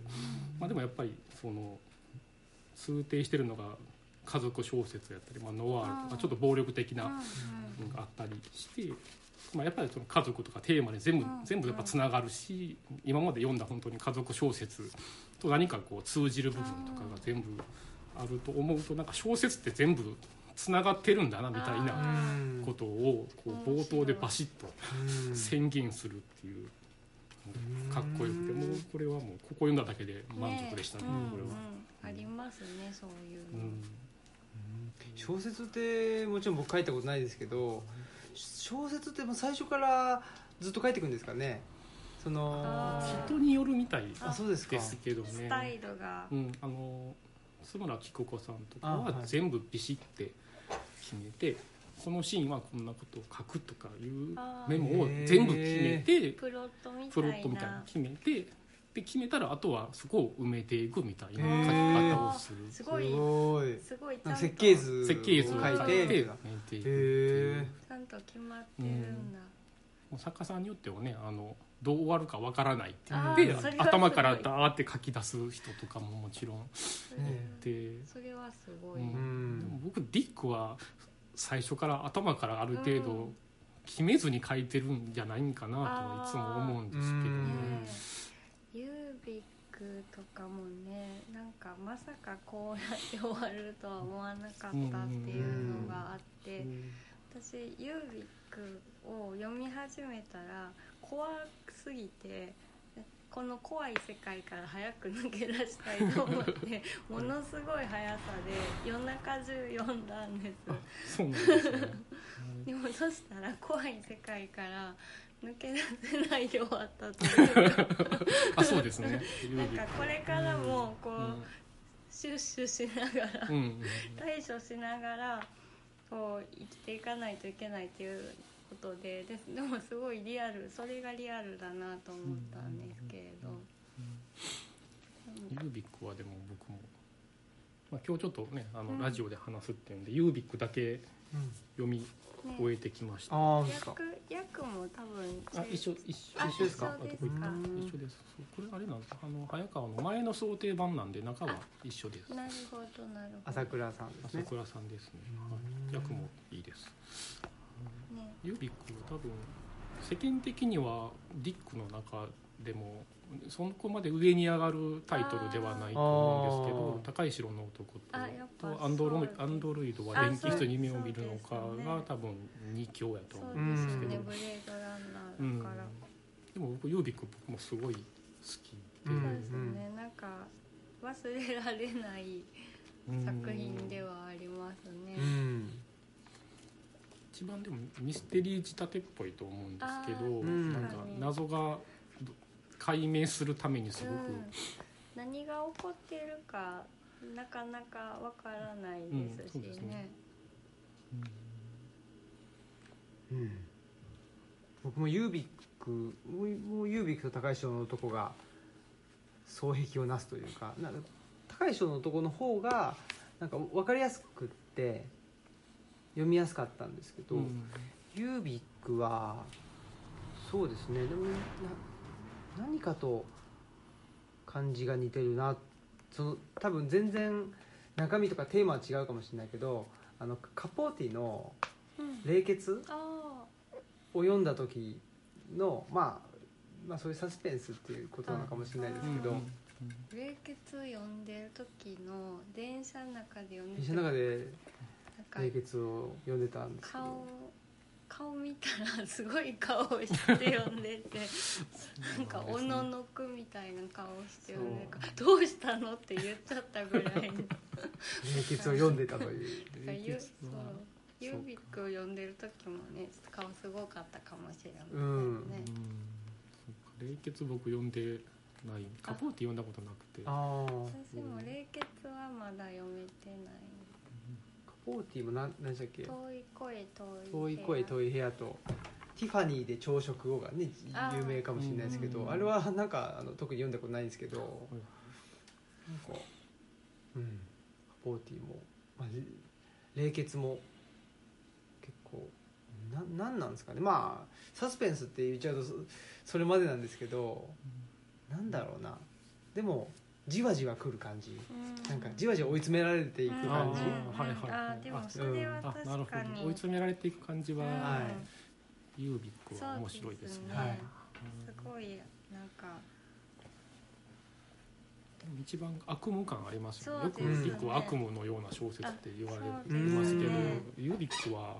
まあ、でもやっぱりその通底してるのが家族小説やったり、まあ、ノワールとかちょっと暴力的なうんのがあったりして、まあ、やっぱりその家族とかテーマで全部うん全部やっぱつながるし今まで読んだ本当に家族小説と何かこう通じる部分とかが全部あると思うとなんか小説って全部つながってるんだなみたいなことをこう冒頭でバシッとうん。宣言するっていうかっこよくてもうこれはもうここ読んだだけで満足でしたねうんこれは。うんありますねそういう。の、うん。小説ってもちろん僕書いたことないですけど小説ってもう最初からずっと書いていくんですかね。その人によるみたいあそうですか。ですけどね。スタイルが、うん、あの須村紀子子さんとかあははい。全部ビシッて決めてこのシーンはこんなことを書くとかいうメモを全部決めてプロットみたいな。プロットみたいなの決めてで決めたらあとはそこを埋めていくみたいなへ書きー方をする。すごい。すごい。設計図設計図を書書いいて。埋めていくちゃんと決まってるんだ、もう作家さんによってはねあのどう終わるかわからないってあ言っ頭からダーって書き出す人とかももちろんそれはでそれはすごい、うんうん。でも僕ディックは最初から頭からある程う度ん。決めずに書いてるんじゃないんかなとはいつも思うんですけどうん。ね。ユービックとかもねなんかまさかこうやって終わるとは思わなかったっていうのがあって、私ユービックを読み始めたら怖すぎてこの怖い世界から早く抜け出したいと思って ものすごい速さで夜中中読んだんですそうなんですね。でもそしたら怖い世界から抜け出せないで終わったというかあそうですね。なんかこれからもこう、うんシュッシュしながら対処しながらこう生きていかないといけないっていうことでで でもすごいリアルそれがリアルだなと思ったんですけれど、ユービックはでも僕も、まあ、今日ちょっとねあの、うんラジオで話すっていうんでユービックだけうん読みね終えてきました。ああそうですか。役役も多分あ一緒一緒あ一緒ですか？あどこ行った一緒ですか。一緒です。そうこれあれなんです。あの早川の前の想定版なんで中は一緒です。なるほどなるほど。朝倉さんですね。朝倉さんですね、うんはい、役もいいですね。ユービックは多分世間的にはディックの中でもそこまで上に上がるタイトルではないと思うんですけど「高い城の男と」とアンドロアンドロイドはあ電気室に夢を見るのかが多分二強やと思うんですけど、でも僕ユービック僕もすごい好きで、うんそうですね。なんか忘れられない作品ではありますね、うん一番でもミステリー仕立てっぽいと思うんですけど、うん。なんか謎がど解明するためにすごく、うん。何が起こってるかなかなかわからないですしうんそうですね。ねうん。僕もユービックもうユービックと高い城の男が双璧をなすというかなんか高い城の男の方がなんか分かりやすくって読みやすかったんですけど、うん。ユービックはそうですねでもな何かと感じが似てるなその多分全然中身とかテーマは違うかもしれないけどあのカポーティのうん「冷血」あを読んだ時の、まあ、まあそういうサスペンスっていうことなのかもしれないですけど、冷血読んでる時の電車の中で読んで電車の中で冷血を読んでたんですけど。顔顔見たらすごい顔して読んでて なんかおののくみたいな顔して読んでそどうしたのって言っちゃったぐらいの。冷血を読んでたという。だゆそうはユービックを読んでる時もね顔すごかったかもしれないですね、うん。冷血僕読んでない。カポーティ読んだことなくて。ああ私も冷血はまだ読めてないカポーティも何何でしたっけ？遠い声遠い遠い声遠い部屋とティファニーで朝食をがね有名かもしれないですけどうんあれはなんかあの特に読んだことないんですけどなんかうん。カポーティも、まあ、冷血も結構ななんなんですかね。まあサスペンスって言っちゃうとそそれまでなんですけどなんだろうな。でもじわじわ来る感じ。うん。なんかじわじわ追い詰められていく感じ、うん。はいはいはい。あーでもそれは追い詰められていく感じは、うんはユービックは面白いですね。はい。すごいなんか。うん一番悪夢感ありますよね。よくそうですね。ビックは悪夢のような小説って言われますけどねユービックは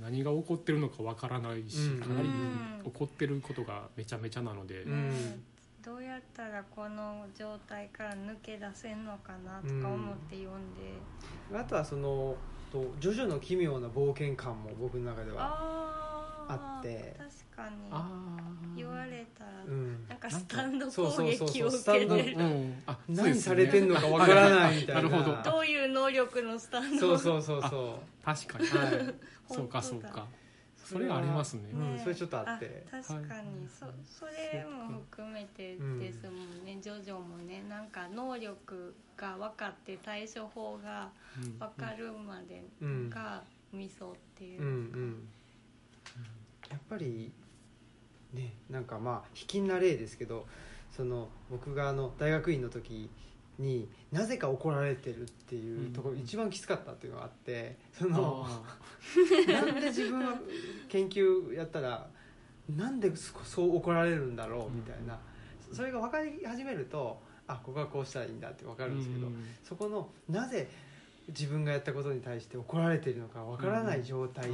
何が起こってるのかわからないし、うん。かなりうん。起こってることがめちゃめちゃなので、うん。ねどうやったらこの状態から抜け出せんのかなとか思って読んで、あとはそのとジョジョの奇妙な冒険感も僕の中ではあって。確かに。あ言われたら、うん。なんかスタンド攻撃を受けてる。うん。あ何されてんのかわからないみたいな。なるほどどういう能力のスタンドそうそうそうそ確かに。うはい。そうかそうかそれはありますね。うん。それちょっとあって。確かに、はい。そそれも含めてですもんね、ジョジョもねなんか能力が分かって対処法がうん。分かるまでうん。がミソっていう。うんうん。やっぱりねなんかまあ卑近な例ですけどその僕があの大学院の時になぜか怒られてるっていうところ、うん。一番きつかったっていうのがあってそのあ なんで自分は研究やったらなんでそそう怒られるんだろうみたいな、それが分かり始めるとあここはこうしたらいいんだって分かーるんですけど、うん。そこのなぜ自分がやったことに対して怒られているのか分からない状態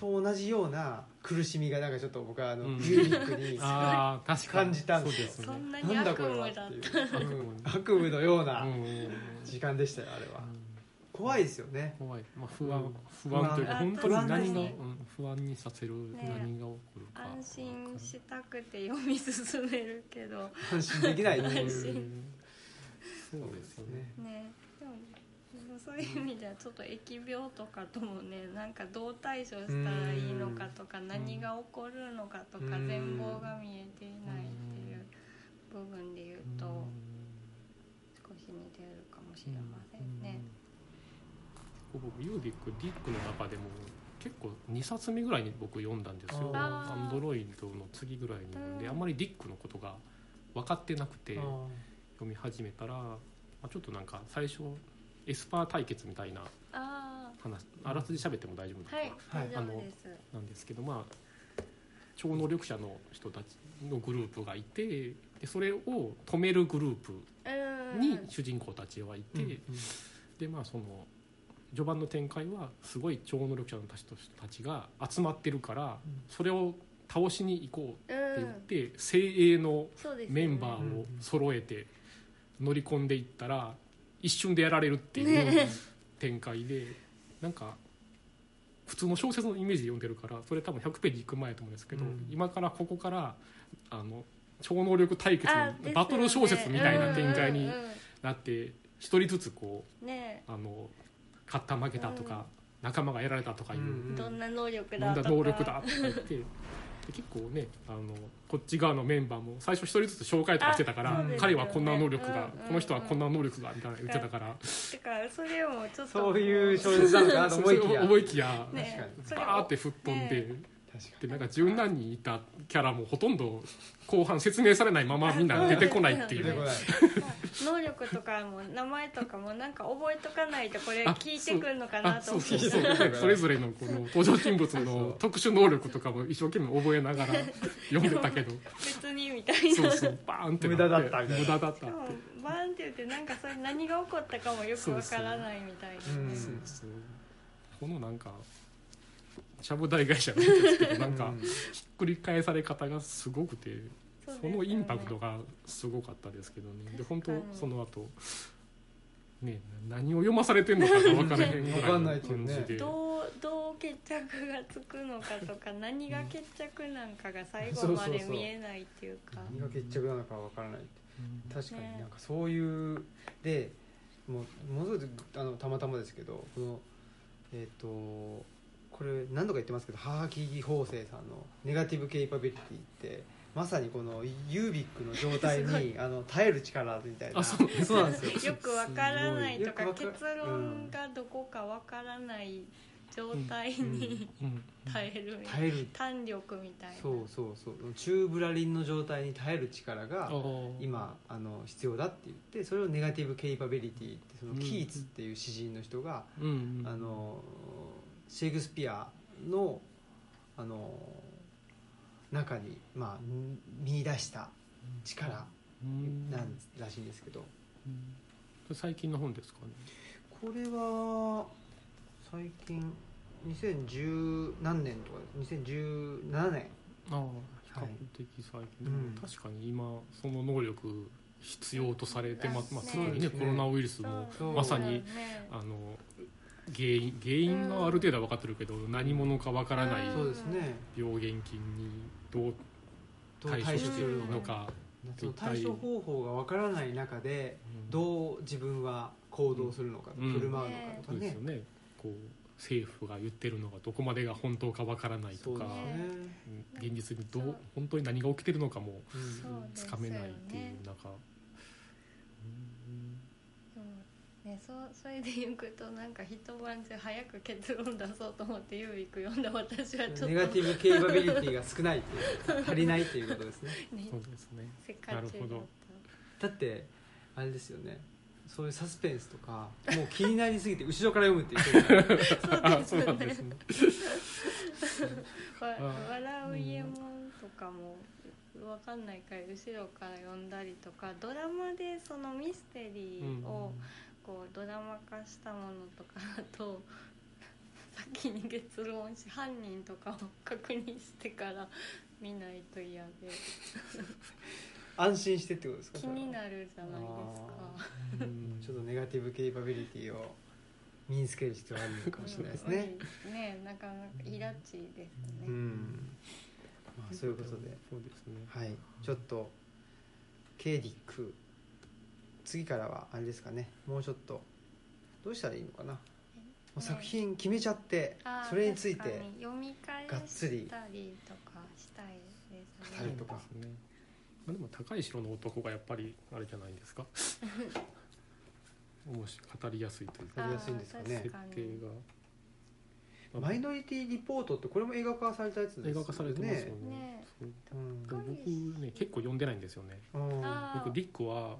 と同じような苦しみがなんかちょっと僕はあの、うん。ユーリックに ああ確かに。感じたんですよ。そうですね。そんなになんだ悪これはって夢だったいう、うん悪夢のようなうん時間でしたよあれは。うん。怖いですよね。怖い、まあ、不安、うん。不安というか本当に何が、不安ですうんね、不安にさせる、ね何が起こるか。安心したくて読み進めるけど。安心できないってう心。そうですよね。ねそういう意味ではちょっと疫病とかともねなんかどう対処したらいいのかとか何が起こるのかとかうん。全貌が見えていないっていう部分で言うと少し似てるかもしれませんね。うん僕ユービックディックの中でも結構2冊目ぐらいに僕読んだんですよ。アンドロイドの次ぐらいに読んでうん。あんまりディックのことが分かってなくてあ読み始めたら、まあ、ちょっとなんか最初エスパー対決みたいなあ話あらすじ喋っても大丈夫あですか、はいはい。大丈夫です。なんですけどまあ超能力者の人たちのグループがいてでそれを止めるグループうん。に主人公たちはいて、うんでまあその序盤の展開はすごい超能力者の人たちが集まってるからそれを倒しに行こうってうん言って精鋭のメンバーを揃えて乗り込んでいったら一瞬でやられるっていう展開でなんか普通の小説のイメージで読んでるからそれ多分100ページいく前と思うんですけど、うん。今からここからあの超能力対決あのバトル小説みたいな展開になって一人ずつこうね。あの勝った負けたとか、仲間がやられたとかいう、うん。どんな能力なんだだとか能力だとか言ってで結構ねあのこっち側のメンバーも最初一人ずつ紹介とかしてたから、ね。彼はこんな能力が、うんうんうん。この人はこんな能力がみたいなの言ってたから、だからそれをちょっと。そういう小説なのかなと思いきや。思いきや、ねバーって吹っ飛んで、ねでなんか十何人いたキャラもほとんど後半説明されないままみんな出てこないっていう出てこない能力とかも名前とかもなんか覚えとかないとこれ聞いてくるのかなと思ってそれぞれのこの登場人物の特殊能力とかも一生懸命覚えながら読んでたけど別に。みたいなそうそうバーンって無駄だった無駄だったっバーンって言ってなんかそれ何が起こったかもよくわからないみたいなそうそううんそうそうこのなんかちゃぶ台返しじゃないですけどなんかうん。ひっくり返され方がすごくてそのインパクトがすごかったですけどね。で本当その後ね何を読まされてんのかが分からへんぐらいわかんのないっていうね。感じで。どうどう決着がつくのかとか何が決着なんかが最後まで見えないっていうか。何が決着なのかわからないうん。確かにね。なんかそういうでもうものすごいあのたまたまですけどこのえっ、とこれ何度か言ってますけど母木法生さんの「ネガティブ・ケイパビリティ」ってまさにこのユービックの状態に あの耐える力みたいな。あそうそうなんですよ。よくわからないとか結か論がどこかわからない状態にうん耐えるみたい耐える。な胆力みたいな。そうそうそう。チューブラリンの状態に耐える力が今あの必要だって言ってそれをネガティブ・ケイパビリティってそのうん。キーツっていう詩人の人が、うんうん。あのシェイクスピアのあの中に、まあ、ん見出した力うん。なんらしいんですけど。うん。最近の本ですかね？これは最近2010何年とか2017年。ああ比較的最近、うん。確かに今その能力必要とされてま、まあ、ね特にねね。コロナウイルスもまさにね。あの原因原因はある程度は分かってるけど何者か分からないうんそうですね。病原菌にどう対処してるのか。その対処方法がわからない中でうん。どう自分は行動するのか、うん。振る舞うのかとかね。そうですよね。こう政府が言ってるのがどこまでが本当か分からないとかね、うん。現実にどう本当に何が起きてるのかもつかめないっていうですよね中そ それでいくとなんか一晩中早く結論出そうと思ってユービック読んだ私はちょっと。ネガティブケイバビリティが少ないっていう足りないっていうことですね。ね。そうですね。せっかどだってあれですよね。そういうサスペンスとかもう気になりすぎて 後ろから読むっていうそうなんですね。笑う家もんとかもわかんないから後ろから読んだりとかドラマでそのミステリーをこうドラマ化したものとかだと先に結論し犯人とかを確認してから見ないと嫌で。安心してってことですか？気になるじゃないですか。うん。ちょっとネガティブケイパビリティを身につける必要があるのかもしれないですね。うんね。なかなかイラチですね。うん。まあそういうことで。そうですね。はい。ちょっとケイディック次からはあれですかね。もうちょっと。どうしたらいいのかな、もう作品決めちゃってそれについて読み返がっつりしたりとかしたいですね。語るとか。そうですね。まあ、でも高い城の男がやっぱりあれじゃないですか。面白い語りやすいというか。わかりやすいんですかね。設定に。が。マイノリティリポートってこれも映画化されたやつですよね。映画化されてますよね。ねそう。うん僕ね結構読んでないんですよね。僕ディックは、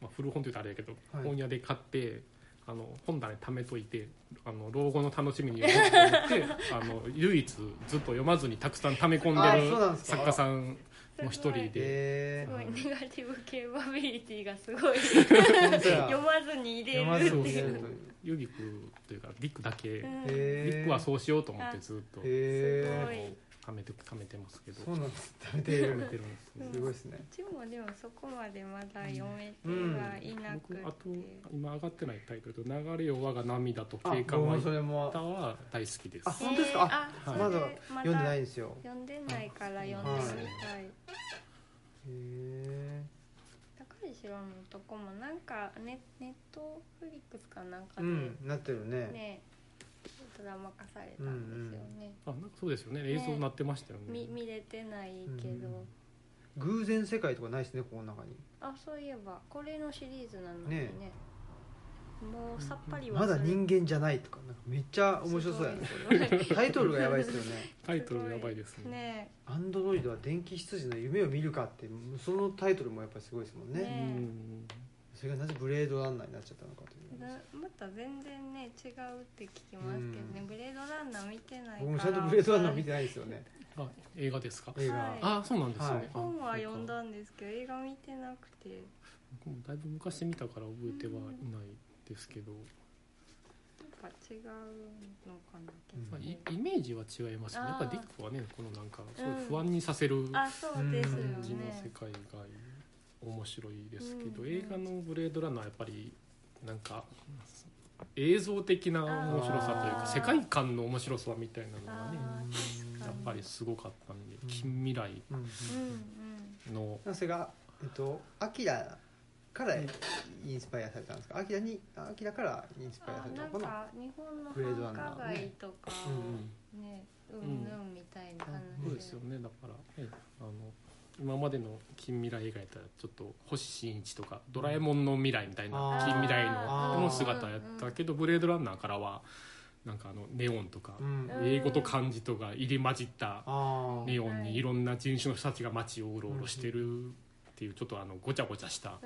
まあ、古本というとあれやけど、はい。本屋で買ってあの本棚に貯めといてあの老後の楽しみに読もうと思って あの唯一ずっと読まずにたくさん溜め込んあでる作家さんの一人で。えすごい。ネガティブ系バビリティがすごい。読まずに入れるっていう。ユビックというかディックだけ、うんデへー。ィックはそうしようと思ってずっと。へすごい。え貯めて貯めてますけど。そうなんです。食べている。貯めてるんですね。すごいですね。うちもでもそこまでまだ読めてはいなくて、僕あと今上がってないタイトルと「流れよ我が涙とあ経過はいっ僕もそれも。た」は大好きです。あ本当ですか？あはいまだま読んでないんですよ。読んでないから読んでみたい、へえ高い城のとこもなんかネネットフリックスかなんかでうんなってるね。ね、ドラマ化されたんですよね、あなんかそうですよね。映像になってましたよね。み見れてないけど、うん。偶然世界とかないですねこの中に。あそういえば。これのシリーズなのにね。ねもうさっぱりまだ人間じゃないとか。なんかめっちゃ面白そうやね。タイトルがやばいですよね。タイトルやばいですね。ねアンドロイドは電気羊の夢を見るかってそのタイトルもやっぱりすごいですもんね。ねうんそれがなぜブレードランナーになっちゃったのかという。なまた全然ね違うって聞きますけどね、うん。ブレードランナー見てないから。僕もちゃんとブレードランナー見てないですよね。あ映画ですか？映画、はい。あそうなんですよね、はい。あ本は読んだんですけど映画見てなくて。僕もだいぶ昔見たから覚えてはいないですけど、やっぱ違うのかなうんまあ、イイメージは違いますよねやっぱディックはねこのなんかすごい不安にさせるあそうですよ感じの世ね界が面白いですけど、うん映画の「ブレードランナー」はやっぱりなんか映像的な面白さというか世界観の面白さみたいなのがねやっぱりすごかったんでうん。近未来うんうんうん。うんのそれがえっとアキラからインスパイアされたんですか？アキラにアキラからインスパイアされたのかな？か日本のブレードラ繁ンナー。華街とかうんうんねうん。ぬんみたいな話そうですよね。だから、ね、あの今までの近未来映画やったらちょっと星新一とか「ドラえもんの未来」みたいな近未来のの姿やったけど「ブレードランナー」からはなんかあのネオンとかうん。英語と漢字とか入り混じったあネオンにいろんな人種の人たちが街をうろうろしてるっていうちょっとあのごちゃごちゃした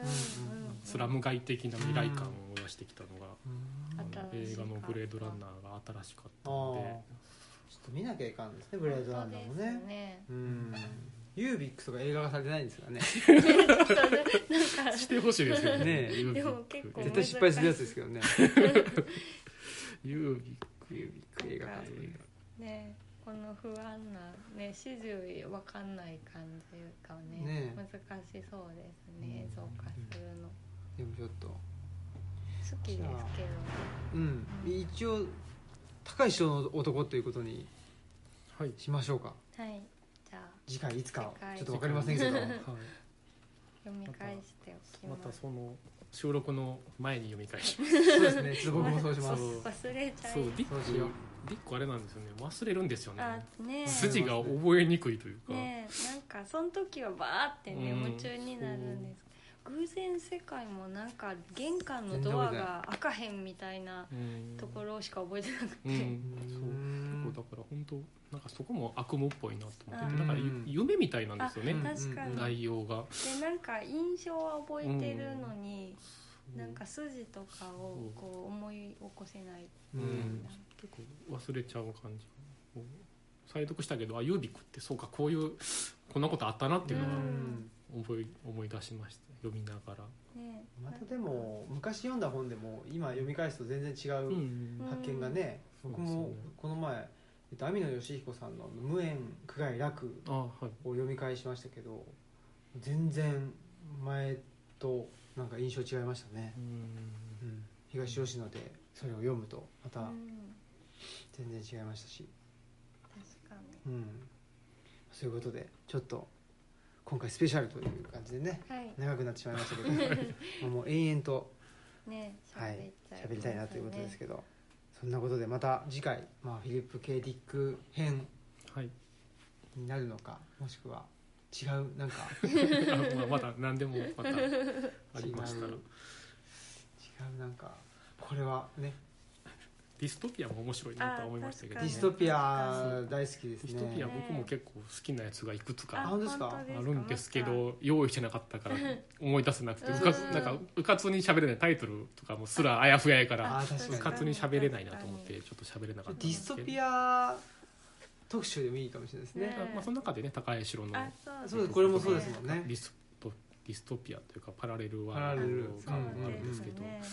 スラム街的な未来感を出してきたのが映画の「ブレードランナー」が新しかったあのでちょっと見なきゃいかんですねブレードランナーもね。うんユービックスとか映画化されてないんですからね。してほしいですよね。でも結構絶対失敗するやつですけどね。ユービックユービック映画化というねこの不安なね始終わかんない感じがねね難しそうですね。映像化するの。でもちょっと。きですけど。ねうん。一応高い人の男ということにはい。しましょうか。はい次回いつかちょっと分かりませんけど。はい。読み返しておきまますたその収録の前に読み返し。ますそうですね。ちょっと僕もそうします。そう忘れちゃいそうディックディックあれなんですよね。忘れるんですよね。あねえ。筋が覚えにくいというか、ねえなんかその時はバーってねうん。夢中になるんです偶然世界もなんか玄関のドアが開かへんみたいなうん。ところしか覚えてなくて、うん。うん。そう。結構だから本当なんかそこも悪夢っぽいなと思ってうん。てだからゆ夢みたいなんですよね。あ確かに、内容が。でなんか印象は覚えてるのに、なんか筋とかをこう思い起こせない。うん。うん結構忘れちゃう感じ。再読したけどあユービックってそうかこういうこんなことあったなっていうのはうん。覚え思い出しました読みながら、ね。またでも昔読んだ本でも今読み返すと全然違ううん発見がね、僕もそうですよね。この前、えっと、網野義彦さんの「無縁苦外楽あはい」を読み返しましたけど全然前となんか印象違いましたね、うん。うん、東吉野でそれを読むとまたうん。全然違いましたし、確かに。うん、そういうことでちょっと今回スペシャルという感じでねはい。長くなってしまいましたけど もう延々とねはい喋っちゃい喋りたいなということですけけど、そんなことでまた次回、まあ、フィリップ・ケイ・ディック編はい。になるのかもしくは違うなんか あまあまだ何でもまたありましたら。違う違うなんかこれはねディストピアも面白いなとは思いましたけど、ディね、ストピア大好きですね。ディストピア僕も結構好きなやつがいくつあか本当ですか？あるんですけまど用意してなかったから 思い出せなくてうん。うかつなんかうかつに喋れないタイトルとかもすらあやふややからうかつに喋れないなと思ってちょっと喋れなかったんディですけど。ストピア特集でもいいかもしれないですね。ねまあ、その中でね高江城のあそうこれもそうですもんね。ディストディストピアというかパラレルワパラレルワールドそう感もあるんでですすけど、ねなんかね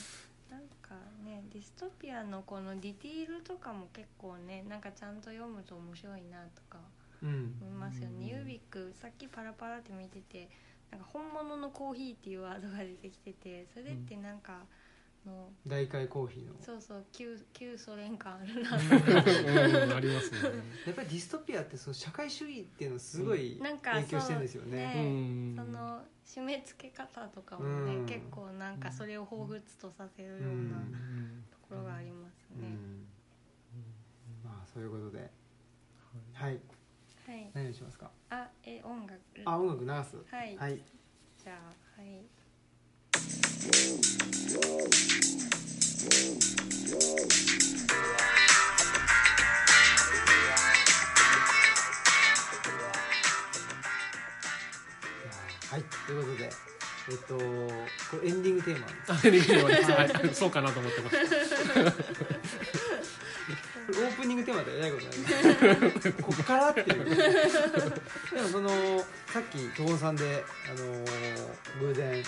ディストピアのこのディティールとかも結構ねなんかちゃんと読むと面白いなとかうん。思いますよね、うんユービックさっきパラパラって見ててなんか本物のコーヒーっていうワードが出てきててそれってなんかの。代替コーヒーの。そうそう旧旧ソ連感あるな。うん。ありますね。やっぱりディストピアってその社会主義っていうのすごいなんか影響してるんですよね。そううん。その締め付け方とかもね、うん結構なんかそれを彷彿とさせるよううなん。ところがありますね、うん。まあそういうことで。はい。はい。何をしますか？あえ音楽。あ音楽流す。はい、はい。じゃあはいはいということでえっとこれエンディングテーマです。あエンディングテーマです。はい。そうかなと思ってました。オープニングテーマでえらいことになりますこっからっていうでもそのさっき東さんであのー偶然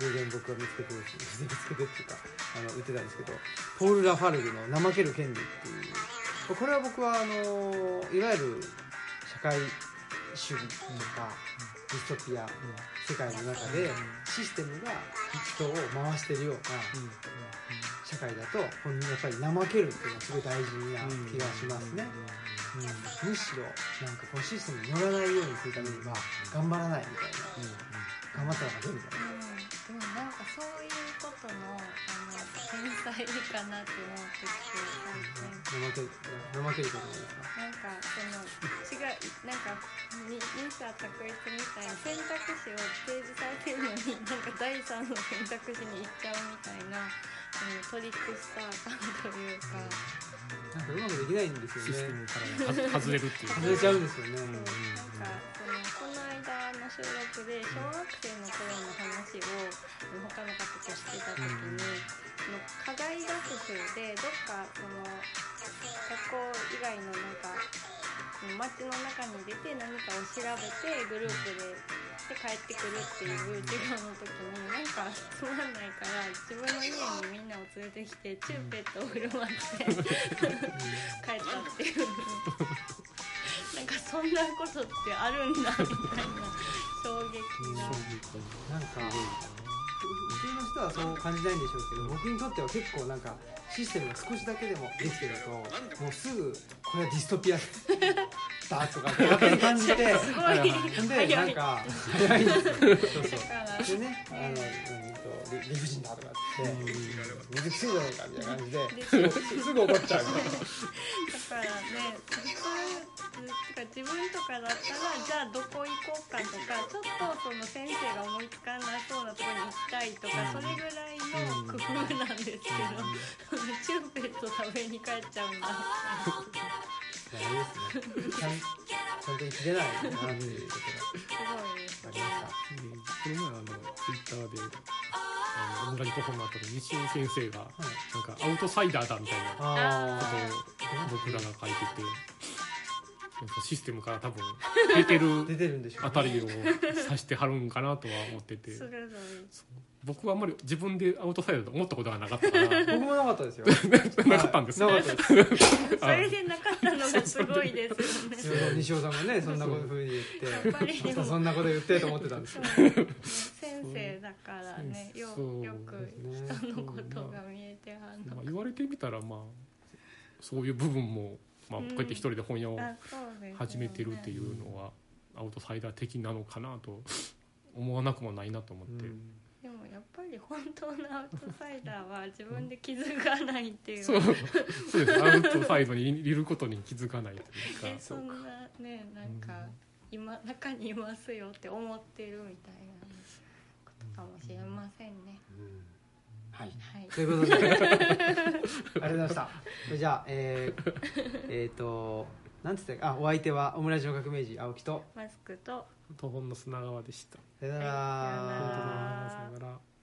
偶然僕が見つけてるし見つけてっていうかあの言ってたんですけどポール・ラファルグの「怠ける権利」っていうこれは僕はあのーいわゆる社会主義とか、ディストピア世界の中でシステムが人を回してるような社会だとやっぱり怠けるっていうのはすごい大事な気がしますね、うん。むしろなんかこのシステムに乗らないようにするためには頑張らないみたい。な頑張ったら勝てるみたいな。うん、でもなんかそういうことのあの天才かなって思ってきて最近怠ける怠けることないですかなんかその違うなんかに二者択一みたいな選択肢を提示されてるのになんか第三の選択肢に行っちゃうみたいな、うん、トリックスター感というか、なんかうまくできないんですシステよねムから外れるっていう外れちゃうんですよね、そうなんか間の収録で小学生の頃の話を他の方としてた時に、その課外学習でどっかその学校以外のなんか街の中に出て何かを調べてグループでで帰ってくるっていう授業の時になんかつまんないから自分の家にみんなを連れてきてチューペットを振る舞って帰ったっていう そんなことってあるんだみたいな衝撃が。なんかフ通の人はそう感じないんでしょうけど僕にとっては結構なんかシステムが少しだけでもできてるとも。うすぐこれはディストピア。だとか勝手に感じてすごい。ほんで早い。なんか早いんですよ。そうそうでね、あの、うんと、理理不尽だとかって言って、水くせえじゃねえかみたいな感じで、すぐすぐ怒っちゃう。だからね普通てか自分とかだったらじゃあどこ行こうかとかちょっとその先生が思いつかなそうなところに行きたいとか、それぐらいの工夫なんですけど、チューペット食べに帰っちゃうんだあれですね。ちゃん、ちゃんと生きれないなっていうことがありました。でこの前あのツイッターであのオムライト本の後に西尾先生がなんかアウトサイダーだみたいなこあとを僕らが書いててなんかシステムから多分出てあ、る出てるんでしょうね。あたりを指してはるんかなとは思ってて鋭い僕はあんまり自分でアウトサイダーだと思ったことがなかったから。僕もなかったですよ。なかったんですはい。なかったです。それでなかったのがすごいですよね。そう西尾さんがね、そんなこと風に言って、やっぱりでも。またそんなこと言ってと思ってたんです。よ。先生だからねよそうよくね人のことが見えてはんのまあ、言われてみたらまあそういう部分も、まあ、こうやって一人で本屋を始めてるっていうのはアウトサイダー的なのかなと思わなくもないなと思って、うんぱり本当のアウトサイダーは自分で気づかないっていう。そう。そうです。アウトサイドにいることに気づかないというか。えそんなねなんか今中にいますよって思ってるみたいなことかもしれませんね。はい。はい。ということで、ありがとうございました。それじゃあ、えー、えーと、なんつってあ、お相手はオムライスの革命児青木と、マスクと。東本の砂川でした。さよなはいさよなら。